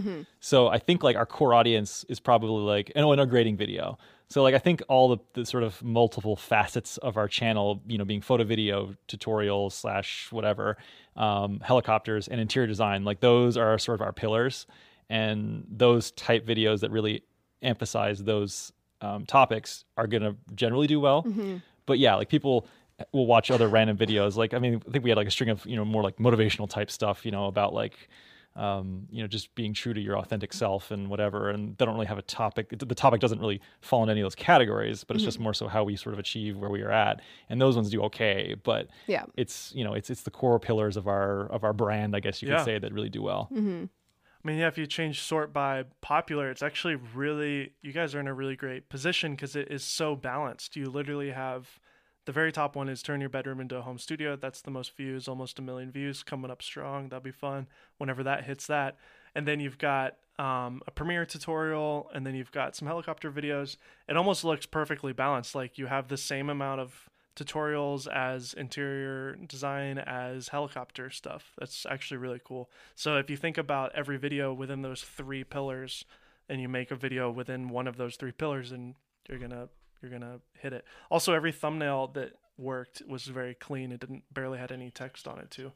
So I think like our core audience is probably like and oh, and an grading video. So like I think all the, the sort of multiple facets of our channel, you know, being photo video, tutorials slash whatever, um, helicopters and interior design, like those are sort of our pillars, and those type videos that really emphasize those um, topics are going to generally do well. But yeah, like people will watch other random videos. Like, I mean, I think we had like a string of, you know, more like motivational type stuff, you know, about like, um, you know, just being true to your authentic self and whatever. And they don't really have a topic. The topic doesn't really fall in any of those categories, but it's just more so how we sort of achieve where we are at. And those ones do okay, but Yeah. it's, you know, it's, it's the core pillars of our, of our brand, I guess you Yeah. could say that really do well. I mean, yeah, if you change sort by popular, it's actually really, you guys are in a really great position because it is so balanced. You literally have the very top one is turn your bedroom into a home studio. That's the most views, almost a million views coming up strong. That'll be fun whenever that hits that. And then you've got um, a Premiere tutorial, and then you've got some helicopter videos. It almost looks perfectly balanced. Like you have the same amount of tutorials as interior design as helicopter stuff. That's actually really cool. So if you think about every video within those three pillars and you make a video within one of those three pillars and you're going to you're going to hit it. Also every thumbnail that worked was very clean. It didn't barely had any text on it too.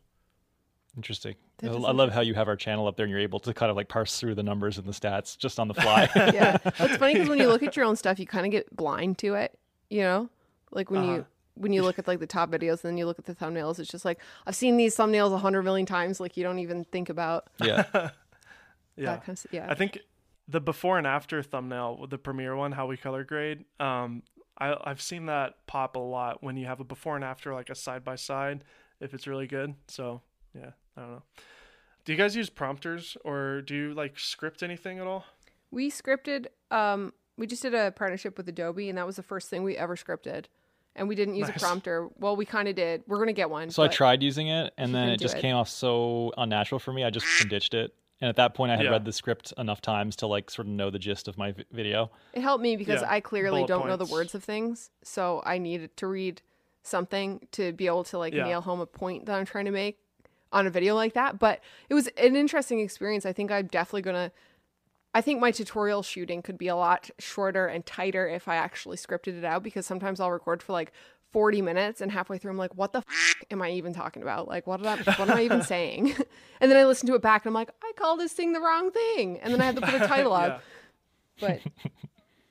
Interesting. I I love how you have our channel up there and you're able to kind of like parse through the numbers and the stats just on the fly. yeah. It's funny because when you look at your own stuff, you kind of get blind to it. You know, like when Uh-huh. you when you look at like the top videos, and then you look at the thumbnails. It's just like I've seen these thumbnails a hundred million times. Like you don't even think about yeah. Yeah. that kind of. Yeah. I think the before and after thumbnail the premiere one, how we color grade, um, I, I've seen that pop a lot when you have a before and after, like a side by side, if it's really good. So yeah, I don't know. Do you guys use prompters or do you like script anything at all? we scripted. Um, we just did a partnership with Adobe, and that was the first thing we ever scripted. And we didn't use Nice. a prompter. Well, we kind of did. We're gonna get one. So I tried using it, and then it just it. came off so unnatural for me. I just ditched it. And at that point, I had Yeah. read the script enough times to like sort of know the gist of my vi- video. It helped me because Yeah, I clearly bullet don't know the words of things, so I needed to read something to be able to like Yeah. nail home a point that I'm trying to make on a video like that. But it was an interesting experience. I think I'm definitely gonna. I think my tutorial shooting could be a lot shorter and tighter if I actually scripted it out because sometimes I'll record for like 40 minutes and halfway through I'm like, what the f- am I even talking about? Like, what, did I, what am I even saying? and then I listen to it back and I'm like, I called this thing the wrong thing. And then I have to put a title up. But,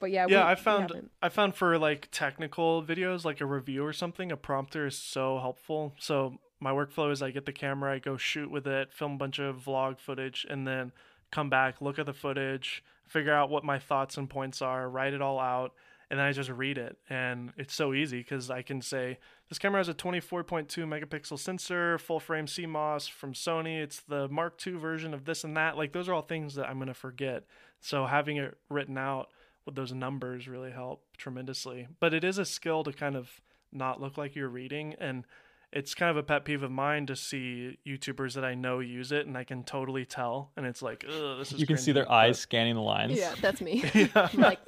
but yeah, yeah we- i found i found for like technical videos like a review or something a prompter is so helpful so my workflow is i get the camera i go shoot with it film a bunch of vlog footage and then come back look at the footage figure out what my thoughts and points are write it all out and then i just read it. And it's so easy because i can say this camera has a 24.2 megapixel sensor full frame cmos from sony. It's the mark ii version of this and that. Like those are all things that i'm going to forget. So having it written out with those numbers really help tremendously. But it is a skill to kind of not look like you're reading. And it's kind of a pet peeve of mine to see YouTubers that I know use it and I can totally tell and it's like, ugh, this is You can see cringy," their but- eyes scanning the lines. Yeah, that's me. Yeah. Like,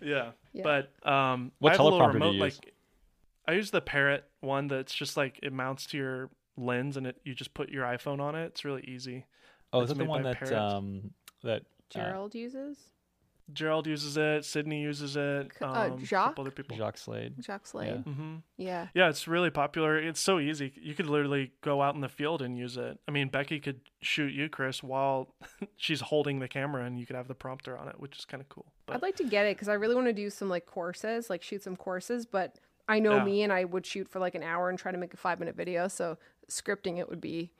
Yeah. Yeah. But um, What I have a little teleprompter do remote. you use? Like, I use the Parrot one. That's just like it mounts to your lens, and it you just put your iPhone on it. It's really easy. Oh, It's is that the one that um that uh, Gerald uses Gerald uses it. Sydney uses it. C- uh, Um, a couple Jacques? other people. Jacques Slade? Jacques Slade. hmm Yeah. Yeah, it's really popular. It's so easy. You could literally go out in the field and use it. I mean, Becki could shoot you, Chris, while she's holding the camera, and you could have the prompter on it, which is kind of cool. But I'd like to get it because I really want to do some like courses, like shoot some courses. But I know Yeah. me, and I would shoot for like an hour and try to make a five minute video. So scripting it would be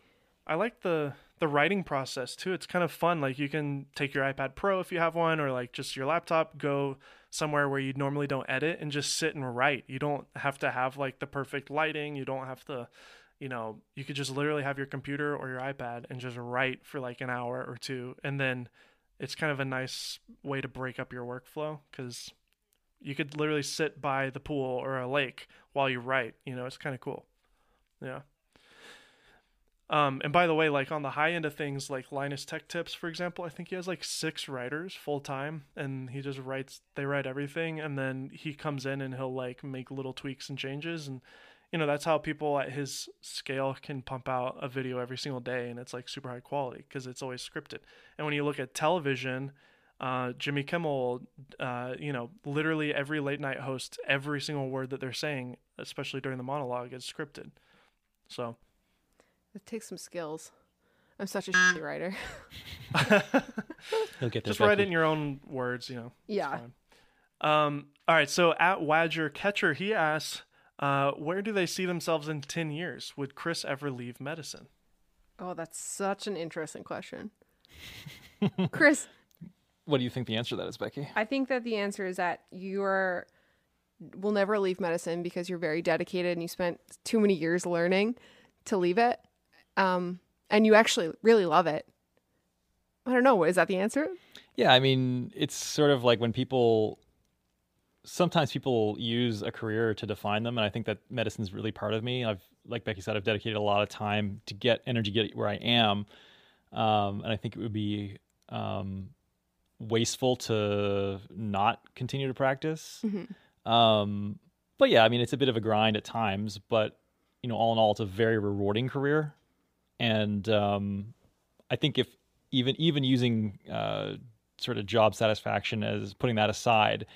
I like the the writing process too. It's kind of fun. Like you can take your iPad Pro if you have one, or like just your laptop, go somewhere where you normally don't edit, and just sit and write. You don't have to have like the perfect lighting. You don't have to, you know, you could just literally have your computer or your iPad and just write for like an hour or two, and then it's kind of a nice way to break up your workflow because you could literally sit by the pool or a lake while you write. You know, it's kind of cool. Yeah. Um, and by the way, like on the high end of things, like Linus Tech Tips, for example, I think he has like six writers full time, and he just writes. They write everything, and then he comes in and he'll like make little tweaks and changes, and you know that's how people at his scale can pump out a video every single day, and it's like super high quality because it's always scripted. And when you look at television, uh, Jimmy Kimmel, uh, you know, literally every late night host, every single word that they're saying, especially during the monologue, is scripted. So. It takes some skills. I'm such a shitty writer. You'll get there. just write it in your own words, you know. Yeah. Um, all right. So at Wadger Catcher, he asks, uh, where do they see themselves in 10 years? Would Chris ever leave medicine? Oh, that's such an interesting question. Chris, What do you think the answer to that is, Becki? I think that the answer is that you're will never leave medicine because you're very dedicated and you spent too many years learning to leave it. Um, and you actually really love it. I don't know. Is that the answer? Yeah, I mean, it's sort of like when people sometimes people use a career to define them and I think that medicine's really part of me. I've like Becki said I've dedicated a lot of time to get energy get where I am. Um, and I think it would be um, wasteful to not continue to practice. Um, but yeah, I mean, it's a bit of a grind at times, but you know, all in all, it's a very rewarding career. And um, I think if even even using uh, sort of job satisfaction as putting that aside,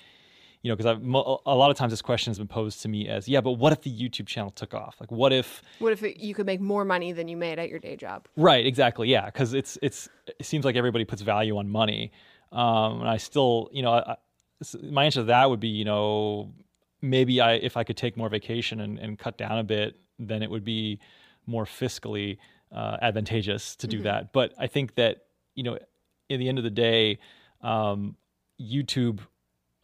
you know, because a lot of times this question has been posed to me as, yeah, but what if the YouTube channel took off? Like, what if What if it, you could make more money than you made at your day job? Right, exactly. Yeah, because it's it's it seems like everybody puts value on money, um, and I still, you know, I, my answer to that would be, you know, maybe I if I could take more vacation and, and cut down a bit, then it would be more fiscally uh, advantageous to do that. But I think that you know, in the end of the day, um, YouTube,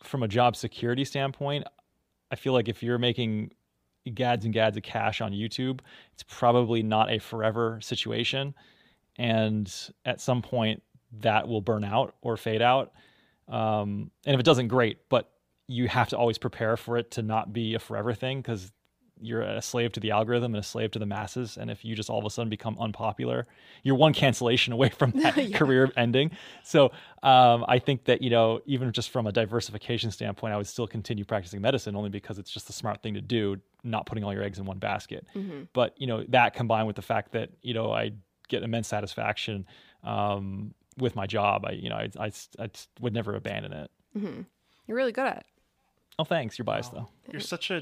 from a job security standpoint, I feel like if you're making gads and gads of cash on YouTube, it's probably not a forever situation. And at some point, that will burn out or fade out. Um, and if it doesn't, great. But you have to always prepare for it to not be a forever thing because you're a slave to the algorithm and a slave to the masses. And if you just all of a sudden become unpopular, you're one cancellation away from that career ending. So um, I think that, you know, even just from a diversification standpoint, I would still continue practicing medicine only because it's just the smart thing to do, not putting all your eggs in one basket. But, you know, that combined with the fact that, you know, I get immense satisfaction um, with my job, I, you know, I, I, I would never abandon it. You're really good at it. Oh, thanks. You're biased though. You're such a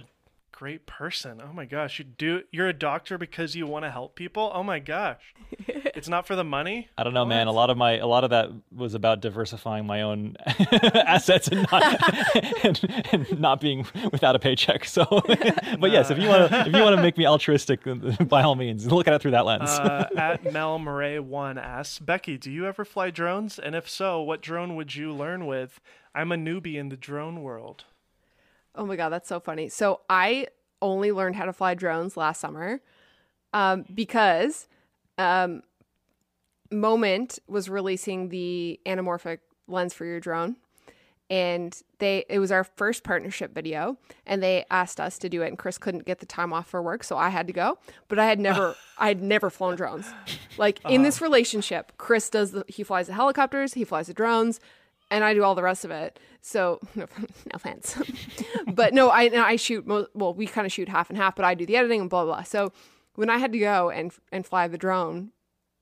great person. Oh my gosh. You do you're a doctor because you want to help people? Oh my gosh. it's not for the money? I don't know, man. A lot of my a lot of that was about diversifying my own assets and not and, and not being without a paycheck. So, but yes, if you want to if you want to make me altruistic, by all means, look at it through that lens. Uh, at Mel Murray one asks, Becki, do you ever fly drones? And if so, what drone would you learn with? I'm a newbie in the drone world. Oh my god, that's so funny. So I only learned how to fly drones last summer um, because um, Moment was releasing the anamorphic lens for your drone, and they it was our first partnership video, and they asked us to do it, and Chris couldn't get the time off for work, so I had to go. But I had never I had never flown drones. Like in this relationship, Chris does the he flies the helicopters, he flies the drones. And I do all the rest of it. So no, no offense, but no, I I shoot. Mo- well, we kind of shoot half and half, but I do the editing and blah blah. blah. So when I had to go and and fly the drone,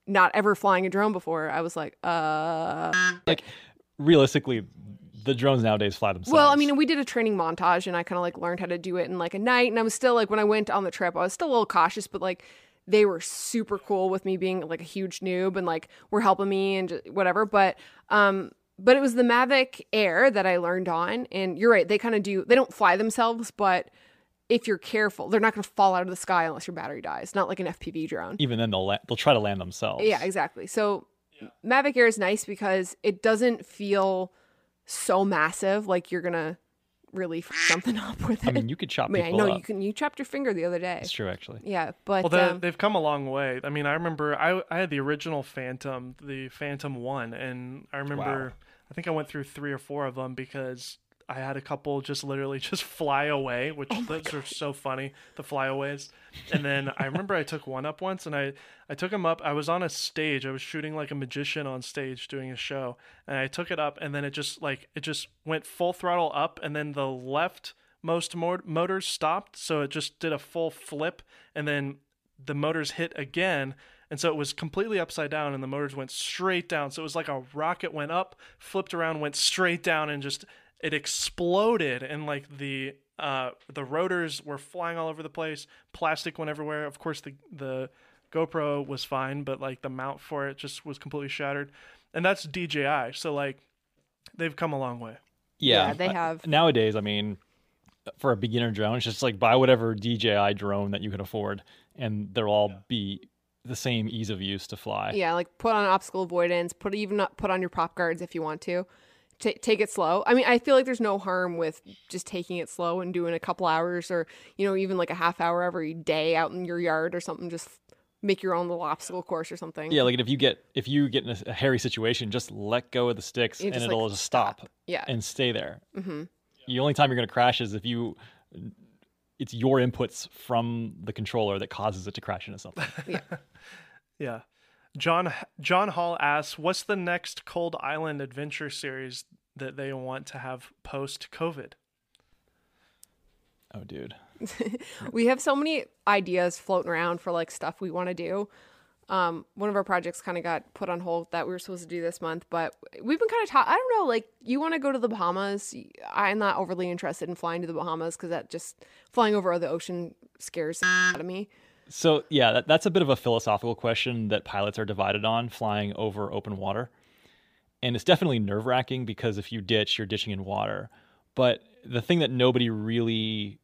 not ever flying a drone before, I was like, uh. Like realistically, the drones nowadays fly themselves. Well, I mean, we did a training montage, and I kind of like learned how to do it in like a night. And I was still like, when I went on the trip, I was still a little cautious, but like they were super cool with me being like a huge noob and like were helping me and whatever. But um, but it was the Mavic Air that I learned on, and you're right, they kind of do. They don't fly themselves, but if you're careful, they're not going to fall out of the sky unless your battery dies. Not like an FPV drone. even then they'll la- they'll try to land themselves. Yeah, exactly. So Mavic Air is nice because it doesn't feel so massive like you're gonna really f- something up with it. I mean, you could chop I mean, I know up. you can. You chopped your finger the other day. It's true, actually. Yeah, but Well, they, um, they've come a long way. I mean, I remember I, I had the original Phantom, the Phantom One, and I remember Wow. I think I went through three or four of them because I had a couple just literally just fly away, which Oh those are so funny, the flyaways. And then I remember I took one up once, and I I took him up. I was on a stage. I was shooting like a magician on stage doing a show, and I took it up, and then it just like it just went full throttle up, and then the left most mo- motors stopped, so it just did a full flip, and then the motors hit again. And so it was completely upside down, and the motors went straight down. So it was like a rocket went up, flipped around, went straight down, and just it exploded. And like the uh, the rotors were flying all over the place. Plastic went everywhere. Of course, the the GoPro was fine, but like the mount for it just was completely shattered. And that's DJI. So like they've come a long way. Yeah, Yeah, they I- have. nowadays. I mean, for a beginner drone, it's just like buy whatever DJI drone that you can afford, and they'll all be the same ease of use to fly. yeah, like put on obstacle avoidance. Put even put on your prop guards if you want to. Ta take it slow. I mean, I feel like there's no harm with just taking it slow and doing a couple hours or you know even like a half hour every day out in your yard or something. Just make your own little obstacle course or something. Yeah, like if you get if you get in a, hairy situation, just let go of the sticks and just, like, it'll just stop, Yeah. and stay there. hmm The only time you're going to crash is if you it's your inputs from the controller that causes it to crash into something. Yeah. John John Hall asks, "What's the next Cold Island adventure series that they want to have post COVID?" oh, dude. we have so many ideas floating around for like stuff we want to do. Um, one of our projects kind of got put on hold that we were supposed to do this month, but we've been kind of taught. I don't know, like you want to go to the Bahamas. I'm not overly interested in flying to the Bahamas because that just flying over the ocean scares out of me. So yeah, that, that's a bit of a philosophical question that pilots are divided on flying over open water, and it's definitely nerve wracking because if you ditch, you're ditching in water. But the thing that nobody really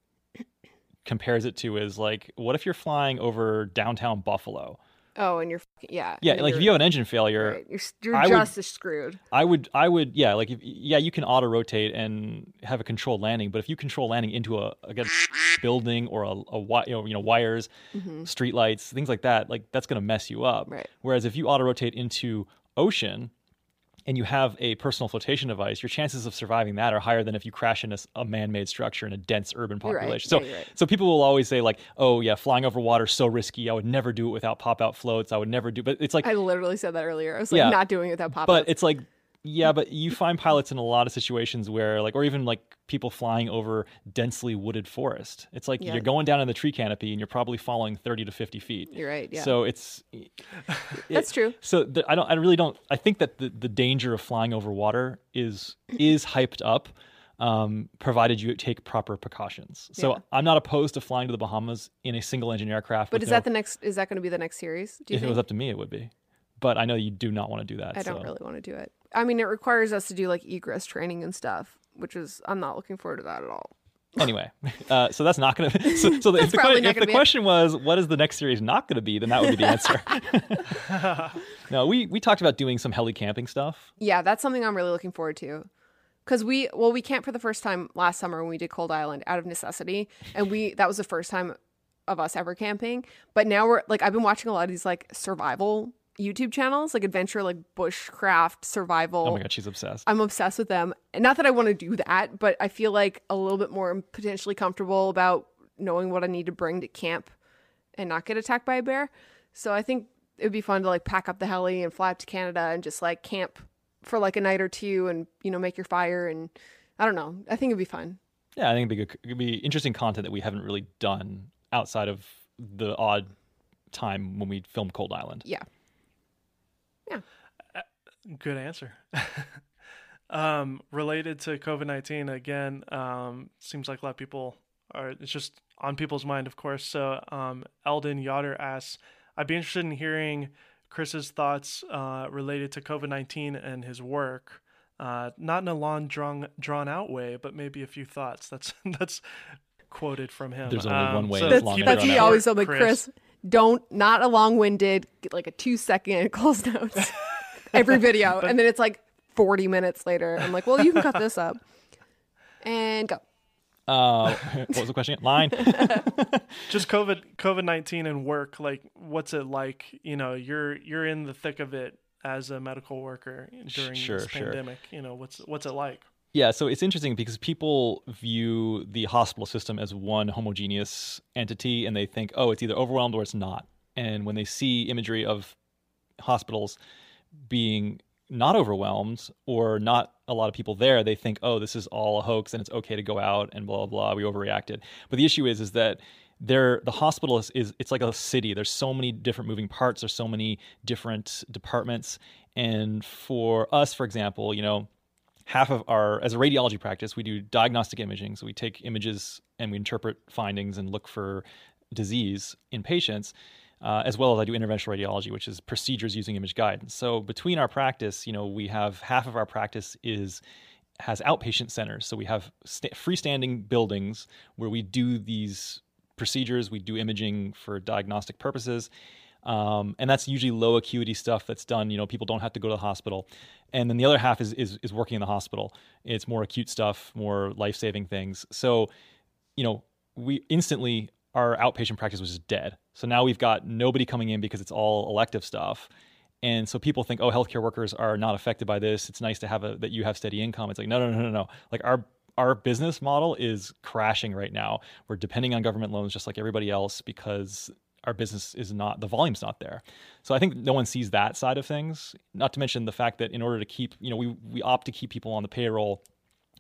compares it to is like, what if you're flying over downtown Buffalo? Oh, and you're fucking- yeah, Yeah, like if you're- have an engine failure, right, you're you're I would- just as screwed. I would, I would, yeah, like if, yeah, you can auto rotate and have a controlled landing, but if you control landing into a, again, building or a, a you know, you know, wires, mm-hmm. street lights, things like that, like that's going to mess you up. Right. Whereas if you auto rotate into ocean and you have a personal flotation device, your chances of surviving that are higher than if you crash into a man-made structure in a dense urban You're right. population. Yeah, So, right. so people will always say like, "Oh yeah, flying over water is so risky. I would never do it without pop-out floats. I would never do." But it's like I literally said that earlier. I was like Yeah. not doing it without pop. but it's like yeah but you find pilots in a lot of situations where like or even like people flying over densely wooded forest it's like Yeah. you're going down in the tree canopy and you're probably falling 30 to 50 feet you're right. Yeah, so it's that's true. so the, i don't i really don't i think that the, the danger of flying over water is is hyped up um, provided you take proper precautions so Yeah. i'm not opposed to flying to the bahamas in a single engine aircraft But is no- that the next? Is that going to be the next series? Do you if it was up to me it would be but i know you do not want to do that I don't really want to do it. I mean, it requires us to do like egress training and stuff, which is I'm not looking forward to that at all. anyway, uh, so that's not going to. So, so the, if, the, if the be it. question was, what is the next series not going to be, then that would be the answer. no, we we talked about doing some heli camping stuff. Yeah, that's something I'm really looking forward to. Cause we well we camped for the first time last summer when we did Cold Island out of necessity, and we that was the first time of us ever camping. But now we're like I've been watching a lot of these like survival YouTube channels, like adventure, like bushcraft survival. Oh my god, she's obsessed. I'm obsessed with them. And not that I want to do that, but I feel like a little bit more potentially comfortable about knowing what I need to bring to camp and not get attacked by a bear. So I think it would be fun to like pack up the heli and fly up to Canada and just like camp for like a night or two and you know make your fire and I don't know. I think it'd be fun. Yeah, I think it'd be good, it'd be interesting content that we haven't really done outside of the odd time when we filmed Cold Island. Yeah. Yeah. Good answer. um, related to COVID nineteen again, um, seems like a lot of people are. It's just on people's mind, of course. So, um, Eldon Yoder asks, "I'd be interested in hearing Chris's thoughts uh, related to COVID nineteen and his work." Uh, not in a long drawn drawn out way, but maybe a few thoughts. That's that's quoted from him. There's only one way so it's That's, long that's it he short, always told me, Chris. Don't not a long winded, like a two second close notes every video, and then it's like forty minutes later. I'm like, well, you can cut this up and go. Uh, what was the question? Line. just COVID COVID nineteen and work. Like, what's it like? You know, you're you're in the thick of it as a medical worker during Sure, this sure. pandemic. You know, what's what's it like? Yeah, so it's interesting because people view the hospital system as one homogeneous entity and they think, oh, it's either overwhelmed or it's not. And when they see imagery of hospitals being not overwhelmed or not a lot of people there, they think, oh, this is all a hoax and it's okay to go out and blah blah blah. We overreacted. But the issue is, is that there the hospital is, is it's like a city. There's so many different moving parts. There's so many different departments. And for us, for example, you know, half of our as a radiology practice we do diagnostic imaging. So we take images and we interpret findings and look for disease in patients uh, as well as i do interventional radiology which is procedures using image guidance. So between our practice you know we have half of our practice is has outpatient centers. So we have sta freestanding buildings where we do these procedures. We do imaging for diagnostic purposes um, and that's usually low acuity stuff that's done. You know, people don't have to go to the hospital, and then the other half is is, is working in the hospital. It's more acute stuff, more life saving things. So, you know, we instantly our outpatient practice was just dead. So now we've got nobody coming in because it's all elective stuff. And so people think, oh, healthcare workers are not affected by this. It's nice to have a that you have steady income. It's like, no, no, no, no, no. Like our our business model is crashing right now. We're depending on government loans just like everybody else because our business is not the volume's not there. So I think no one sees that side of things. Not to mention the fact that in order to keep, you know, we we opt to keep people on the payroll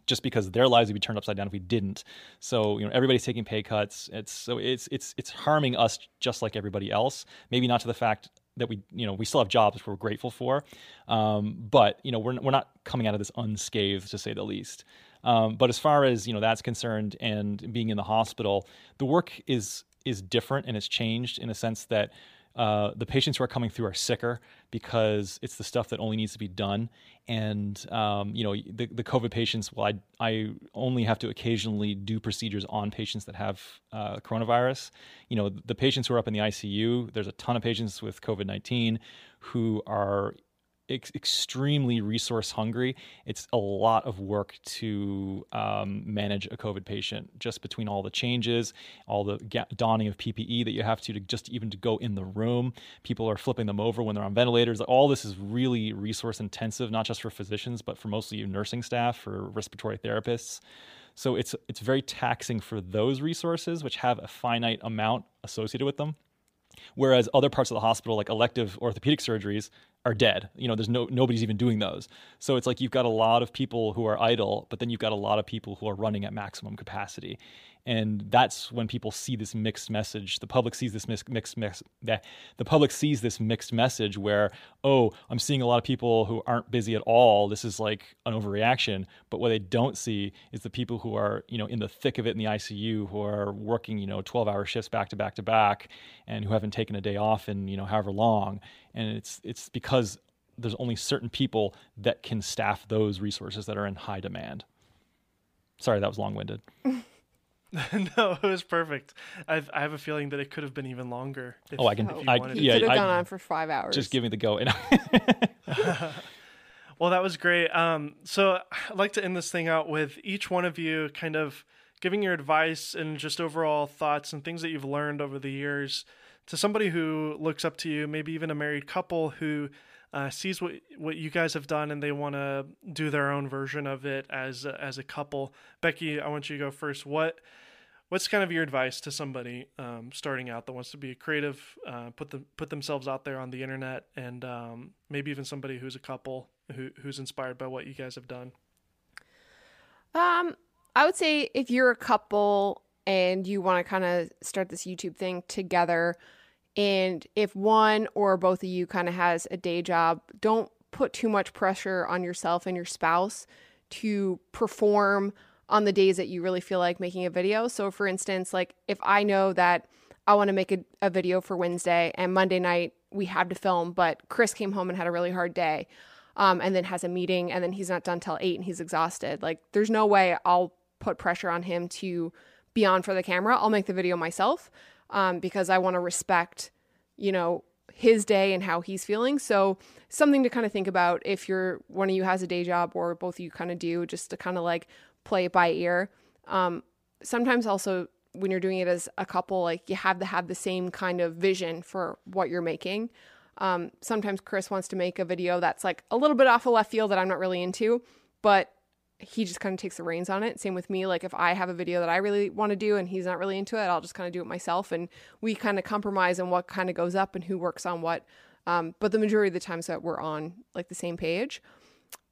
just because their lives would be turned upside down if we didn't. So you know everybody's taking pay cuts. It's so it's it's it's harming us just like everybody else. Maybe not to the fact that we you know we still have jobs which we're grateful for, um, but you know we're we're not coming out of this unscathed to say the least. Um, but as far as you know that's concerned, and being in the hospital, the work is is different and it's changed in a sense that uh, the patients who are coming through are sicker because it's the stuff that only needs to be done. And um, you know, the, the COVID patients. Well, I I only have to occasionally do procedures on patients that have uh, coronavirus. You know, the patients who are up in the ICU. There's a ton of patients with COVID nineteen who are ex- extremely resource hungry. It's a lot of work to um, manage a COVID patient, just between all the changes, all the ga- donning of PPE that you have to, to just even to go in the room. People are flipping them over when they're on ventilators. All this is really resource intensive, not just for physicians, but for mostly nursing staff, for respiratory therapists. So it's it's very taxing for those resources, which have a finite amount associated with them. Whereas other parts of the hospital, like elective orthopedic surgeries, are dead. You know, there's no nobody's even doing those. So it's like you've got a lot of people who are idle, but then you've got a lot of people who are running at maximum capacity. And that's when people see this mixed message. The public sees this mixed mixed mix, the, public sees this mixed message where, oh, I'm seeing a lot of people who aren't busy at all. This is like an overreaction. But what they don't see is the people who are, you know, in the thick of it in the ICU, who are working, you know, 12 hour shifts back to back to back, and who haven't taken a day off in, you know, however long. And it's it's because there's only certain people that can staff those resources that are in high demand. Sorry, that was long winded. no, it was perfect. I've, I have a feeling that it could have been even longer. If, Oh, I can- if you I- wanted It yeah, could have I- gone on for five hours. Just give me the go. And Well, that was great. Um, so I'd like to end this thing out with each one of you kind of giving your advice and just overall thoughts and things that you've learned over the years to somebody who looks up to you, maybe even a married couple who uh, sees what what you guys have done and they want to do their own version of it as a, as a couple. Becki, I want you to go first. What what's kind of your advice to somebody um, starting out that wants to be a creative, uh, put them put themselves out there on the internet, and um, maybe even somebody who's a couple who, who's inspired by what you guys have done? Um, I would say if you're a couple and you want to kind of start this YouTube thing together, and if one or both of you kind of has a day job, don't put too much pressure on yourself and your spouse to perform on the days that you really feel like making a video. So, for instance, like if I know that I want to make a, a video for Wednesday and Monday night we have to film, but Chris came home and had a really hard day. Um, and then has a meeting and then he's not done till eight and he's exhausted. Like, there's no way I'll put pressure on him to be on for the camera. I'll make the video myself um, because I want to respect, you know, his day and how he's feeling. So, something to kind of think about if you're one of you has a day job or both of you kind of do, just to kind of like play it by ear. Um, sometimes also when you're doing it as a couple, like you have to have the same kind of vision for what you're making. Um, sometimes Chris wants to make a video that's like a little bit off a of left field that I'm not really into, but he just kind of takes the reins on it. Same with me. Like if I have a video that I really want to do and he's not really into it, I'll just kind of do it myself. And we kind of compromise on what kind of goes up and who works on what. Um, but the majority of the times that we're on like the same page.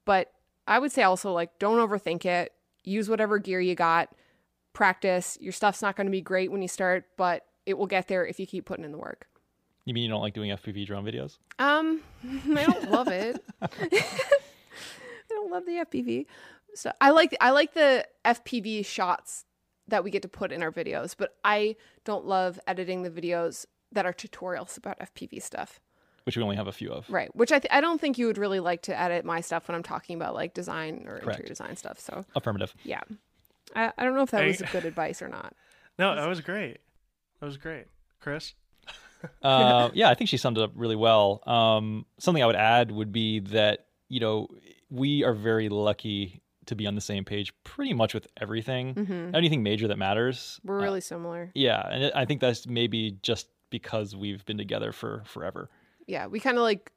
But I would say also like don't overthink it. Use whatever gear you got. Practice. Your stuff's not going to be great when you start, but it will get there if you keep putting in the work. You mean you don't like doing FPV drone videos? Um, I don't love it. I don't love the FPV. So I like I like the FPV shots that we get to put in our videos, but I don't love editing the videos that are tutorials about FPV stuff. Which we only have a few of. Right. Which I th- I don't think you would really like to edit my stuff when I'm talking about like design or Correct. interior design stuff. So Affirmative. yeah, I, I don't know if that Hey. was good advice or not. No, that was great. That was great, Chris. uh, yeah, I think she summed it up really well. Um, something I would add would be that you know we are very lucky to be on the same page pretty much with everything, anything major that matters. We're really similar. Yeah, and I think that's maybe just because we've been together for forever. Yeah, we kind of like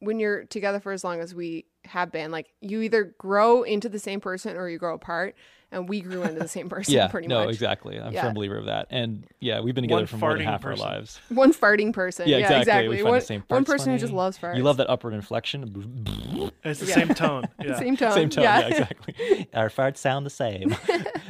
when you're together for as long as we have been, like you either grow into the same person or you grow apart. And we grew into the same person yeah, pretty no, much. No, exactly. I'm a Yeah. firm believer of that. And yeah, we've been together One for more than half person. our lives. One farting person. Yeah, Yeah, exactly. exactly. We find the One, same one parts person who just loves farts. You love that upward inflection. It's the same tone. Yeah. Same tone. same tone. Yeah. Yeah, exactly. Our farts sound the same.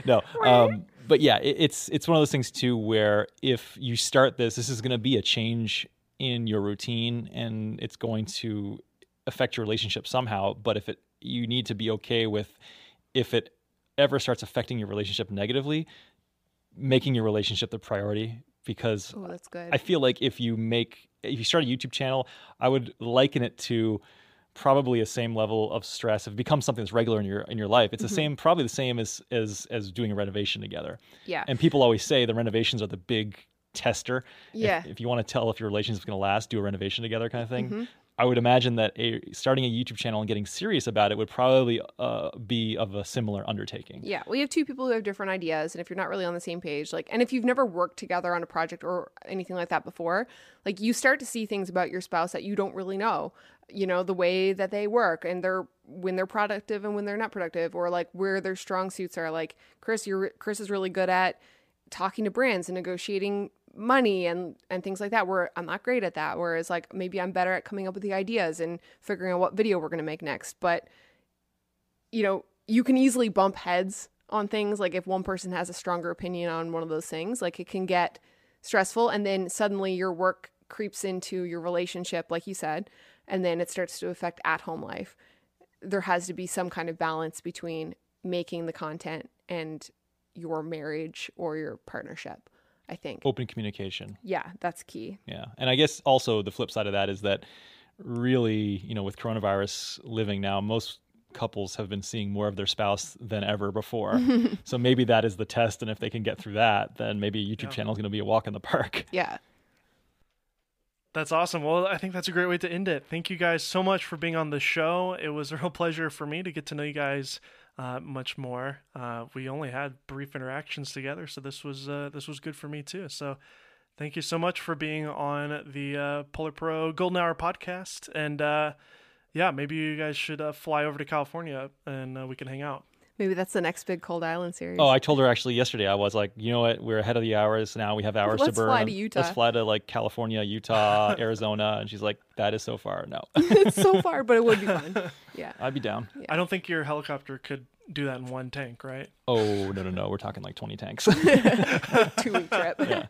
no, um, but yeah, it, it's it's one of those things too where if you start this, this is going to be a change in your routine, and it's going to affect your relationship somehow. But if it, you need to be okay with if it ever starts affecting your relationship negatively, making your relationship the priority because Oh, that's good. I feel like if you make if you start a YouTube channel, I would liken it to probably a same level of stress. If it becomes something that's regular in your in your life, it's the mm-hmm. same probably the same as as as doing a renovation together. yeah. And people always say the renovations are the big tester. Yeah. If, you want to tell if your relationship's going to last, do a renovation together kind of thing. Mm-hmm. I would imagine that a, starting a YouTube channel and getting serious about it would probably uh, be of a similar undertaking. Yeah, we have two people who have different ideas, and if you're not really on the same page, like, and if you've never worked together on a project or anything like that before, like, you start to see things about your spouse that you don't really know. You know, the way that they work and they're when they're productive and when they're not productive, or like where their strong suits are. Like Chris, you're Chris is really good at talking to brands and negotiating money and and things like that where I'm not great at that whereas like maybe I'm better at coming up with the ideas and figuring out what video we're going to make next but you know, you can easily bump heads on things. Like if one person has a stronger opinion on one of those things, like it can get stressful. And then suddenly your work creeps into your relationship, like you said, and then it starts to affect at home life. There has to be some kind of balance between making the content and your marriage or your partnership, I think. Open communication. Yeah, that's key. Yeah. And I guess also the flip side of that is that really, you know, with coronavirus living now, most couples have been seeing more of their spouse than ever before. so maybe that is the test. And if they can get through that, then maybe a YouTube channel is going to be a walk in the park. Yeah. That's awesome. Well, I think that's a great way to end it. Thank you guys so much for being on the show. It was a real pleasure for me to get to know you guys uh, much more. Uh, we only had brief interactions together, so this was uh, this was good for me too. So, thank you so much for being on the uh, PolarPro Golden Hour podcast. And uh, yeah, maybe you guys should uh, fly over to California and uh, we can hang out. Maybe that's the next big Cold Island series. Oh, I told her actually yesterday. I was like, you know what? We're ahead of the hours now. We have hours Let's to burn. fly to Utah. Let's fly to like California, Utah, Arizona. And she's like, that is so far. No. it's so far, but it would be fun. Yeah. I'd be down. I don't think your helicopter could do that in one tank, right? Oh no no no, we're talking like 20 tanks. Two week trip. Yeah.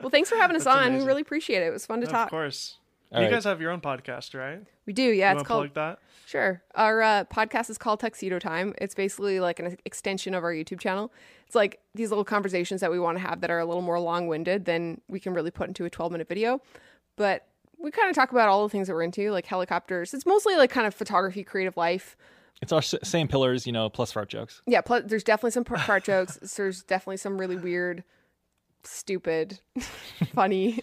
Well, thanks for having us That's on. We really appreciate it. It was fun to Of talk. Of course. All you right. guys have your own podcast, right? We do. Yeah, you it's called plug that? Sure. Our uh, podcast is called Tuxedo Time. It's basically like an extension of our YouTube channel. It's like these little conversations that we want to have that are a little more long winded than we can really put into a 12 minute video. But we kind of talk about all the things that we're into, like helicopters. It's mostly like kind of photography, creative life. it's our s- same pillars, you know, plus fart jokes. Yeah, plus there's definitely some part part jokes. There's definitely some really weird, stupid, funny,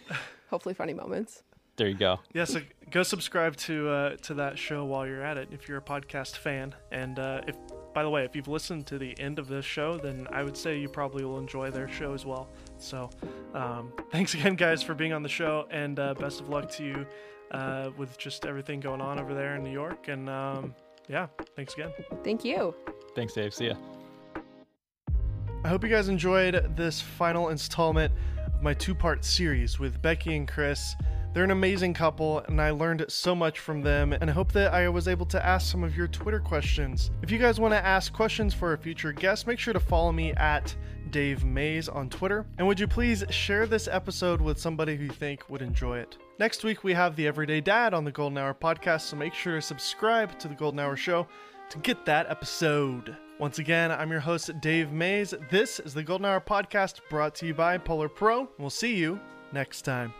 hopefully funny moments. There you go. Yeah, so go subscribe to uh, to that show while you're at it if you're a podcast fan. And uh, if, by the way, if you've listened to the end of this show, then I would say you probably will enjoy their show as well. So, um, thanks again, guys, for being on the show, and uh, best of luck to you uh, with just everything going on over there in New York. And um, yeah, thanks again. Thank you. Thanks, Dave. See ya. I hope you guys enjoyed this final installment of my two part series with Becki and Chris. They're an amazing couple, and I learned so much from them, and I hope that I was able to ask some of your Twitter questions. If you guys want to ask questions for a future guest, make sure to follow me at Dave Maze on Twitter. And would you please share this episode with somebody who you think would enjoy it? Next week, we have the Everyday Dad on the Golden Hour podcast, so make sure to subscribe to the Golden Hour Show to get that episode. Once again, I'm your host, Dave Maze. This is the Golden Hour podcast brought to you by PolarPro. We'll see you next time.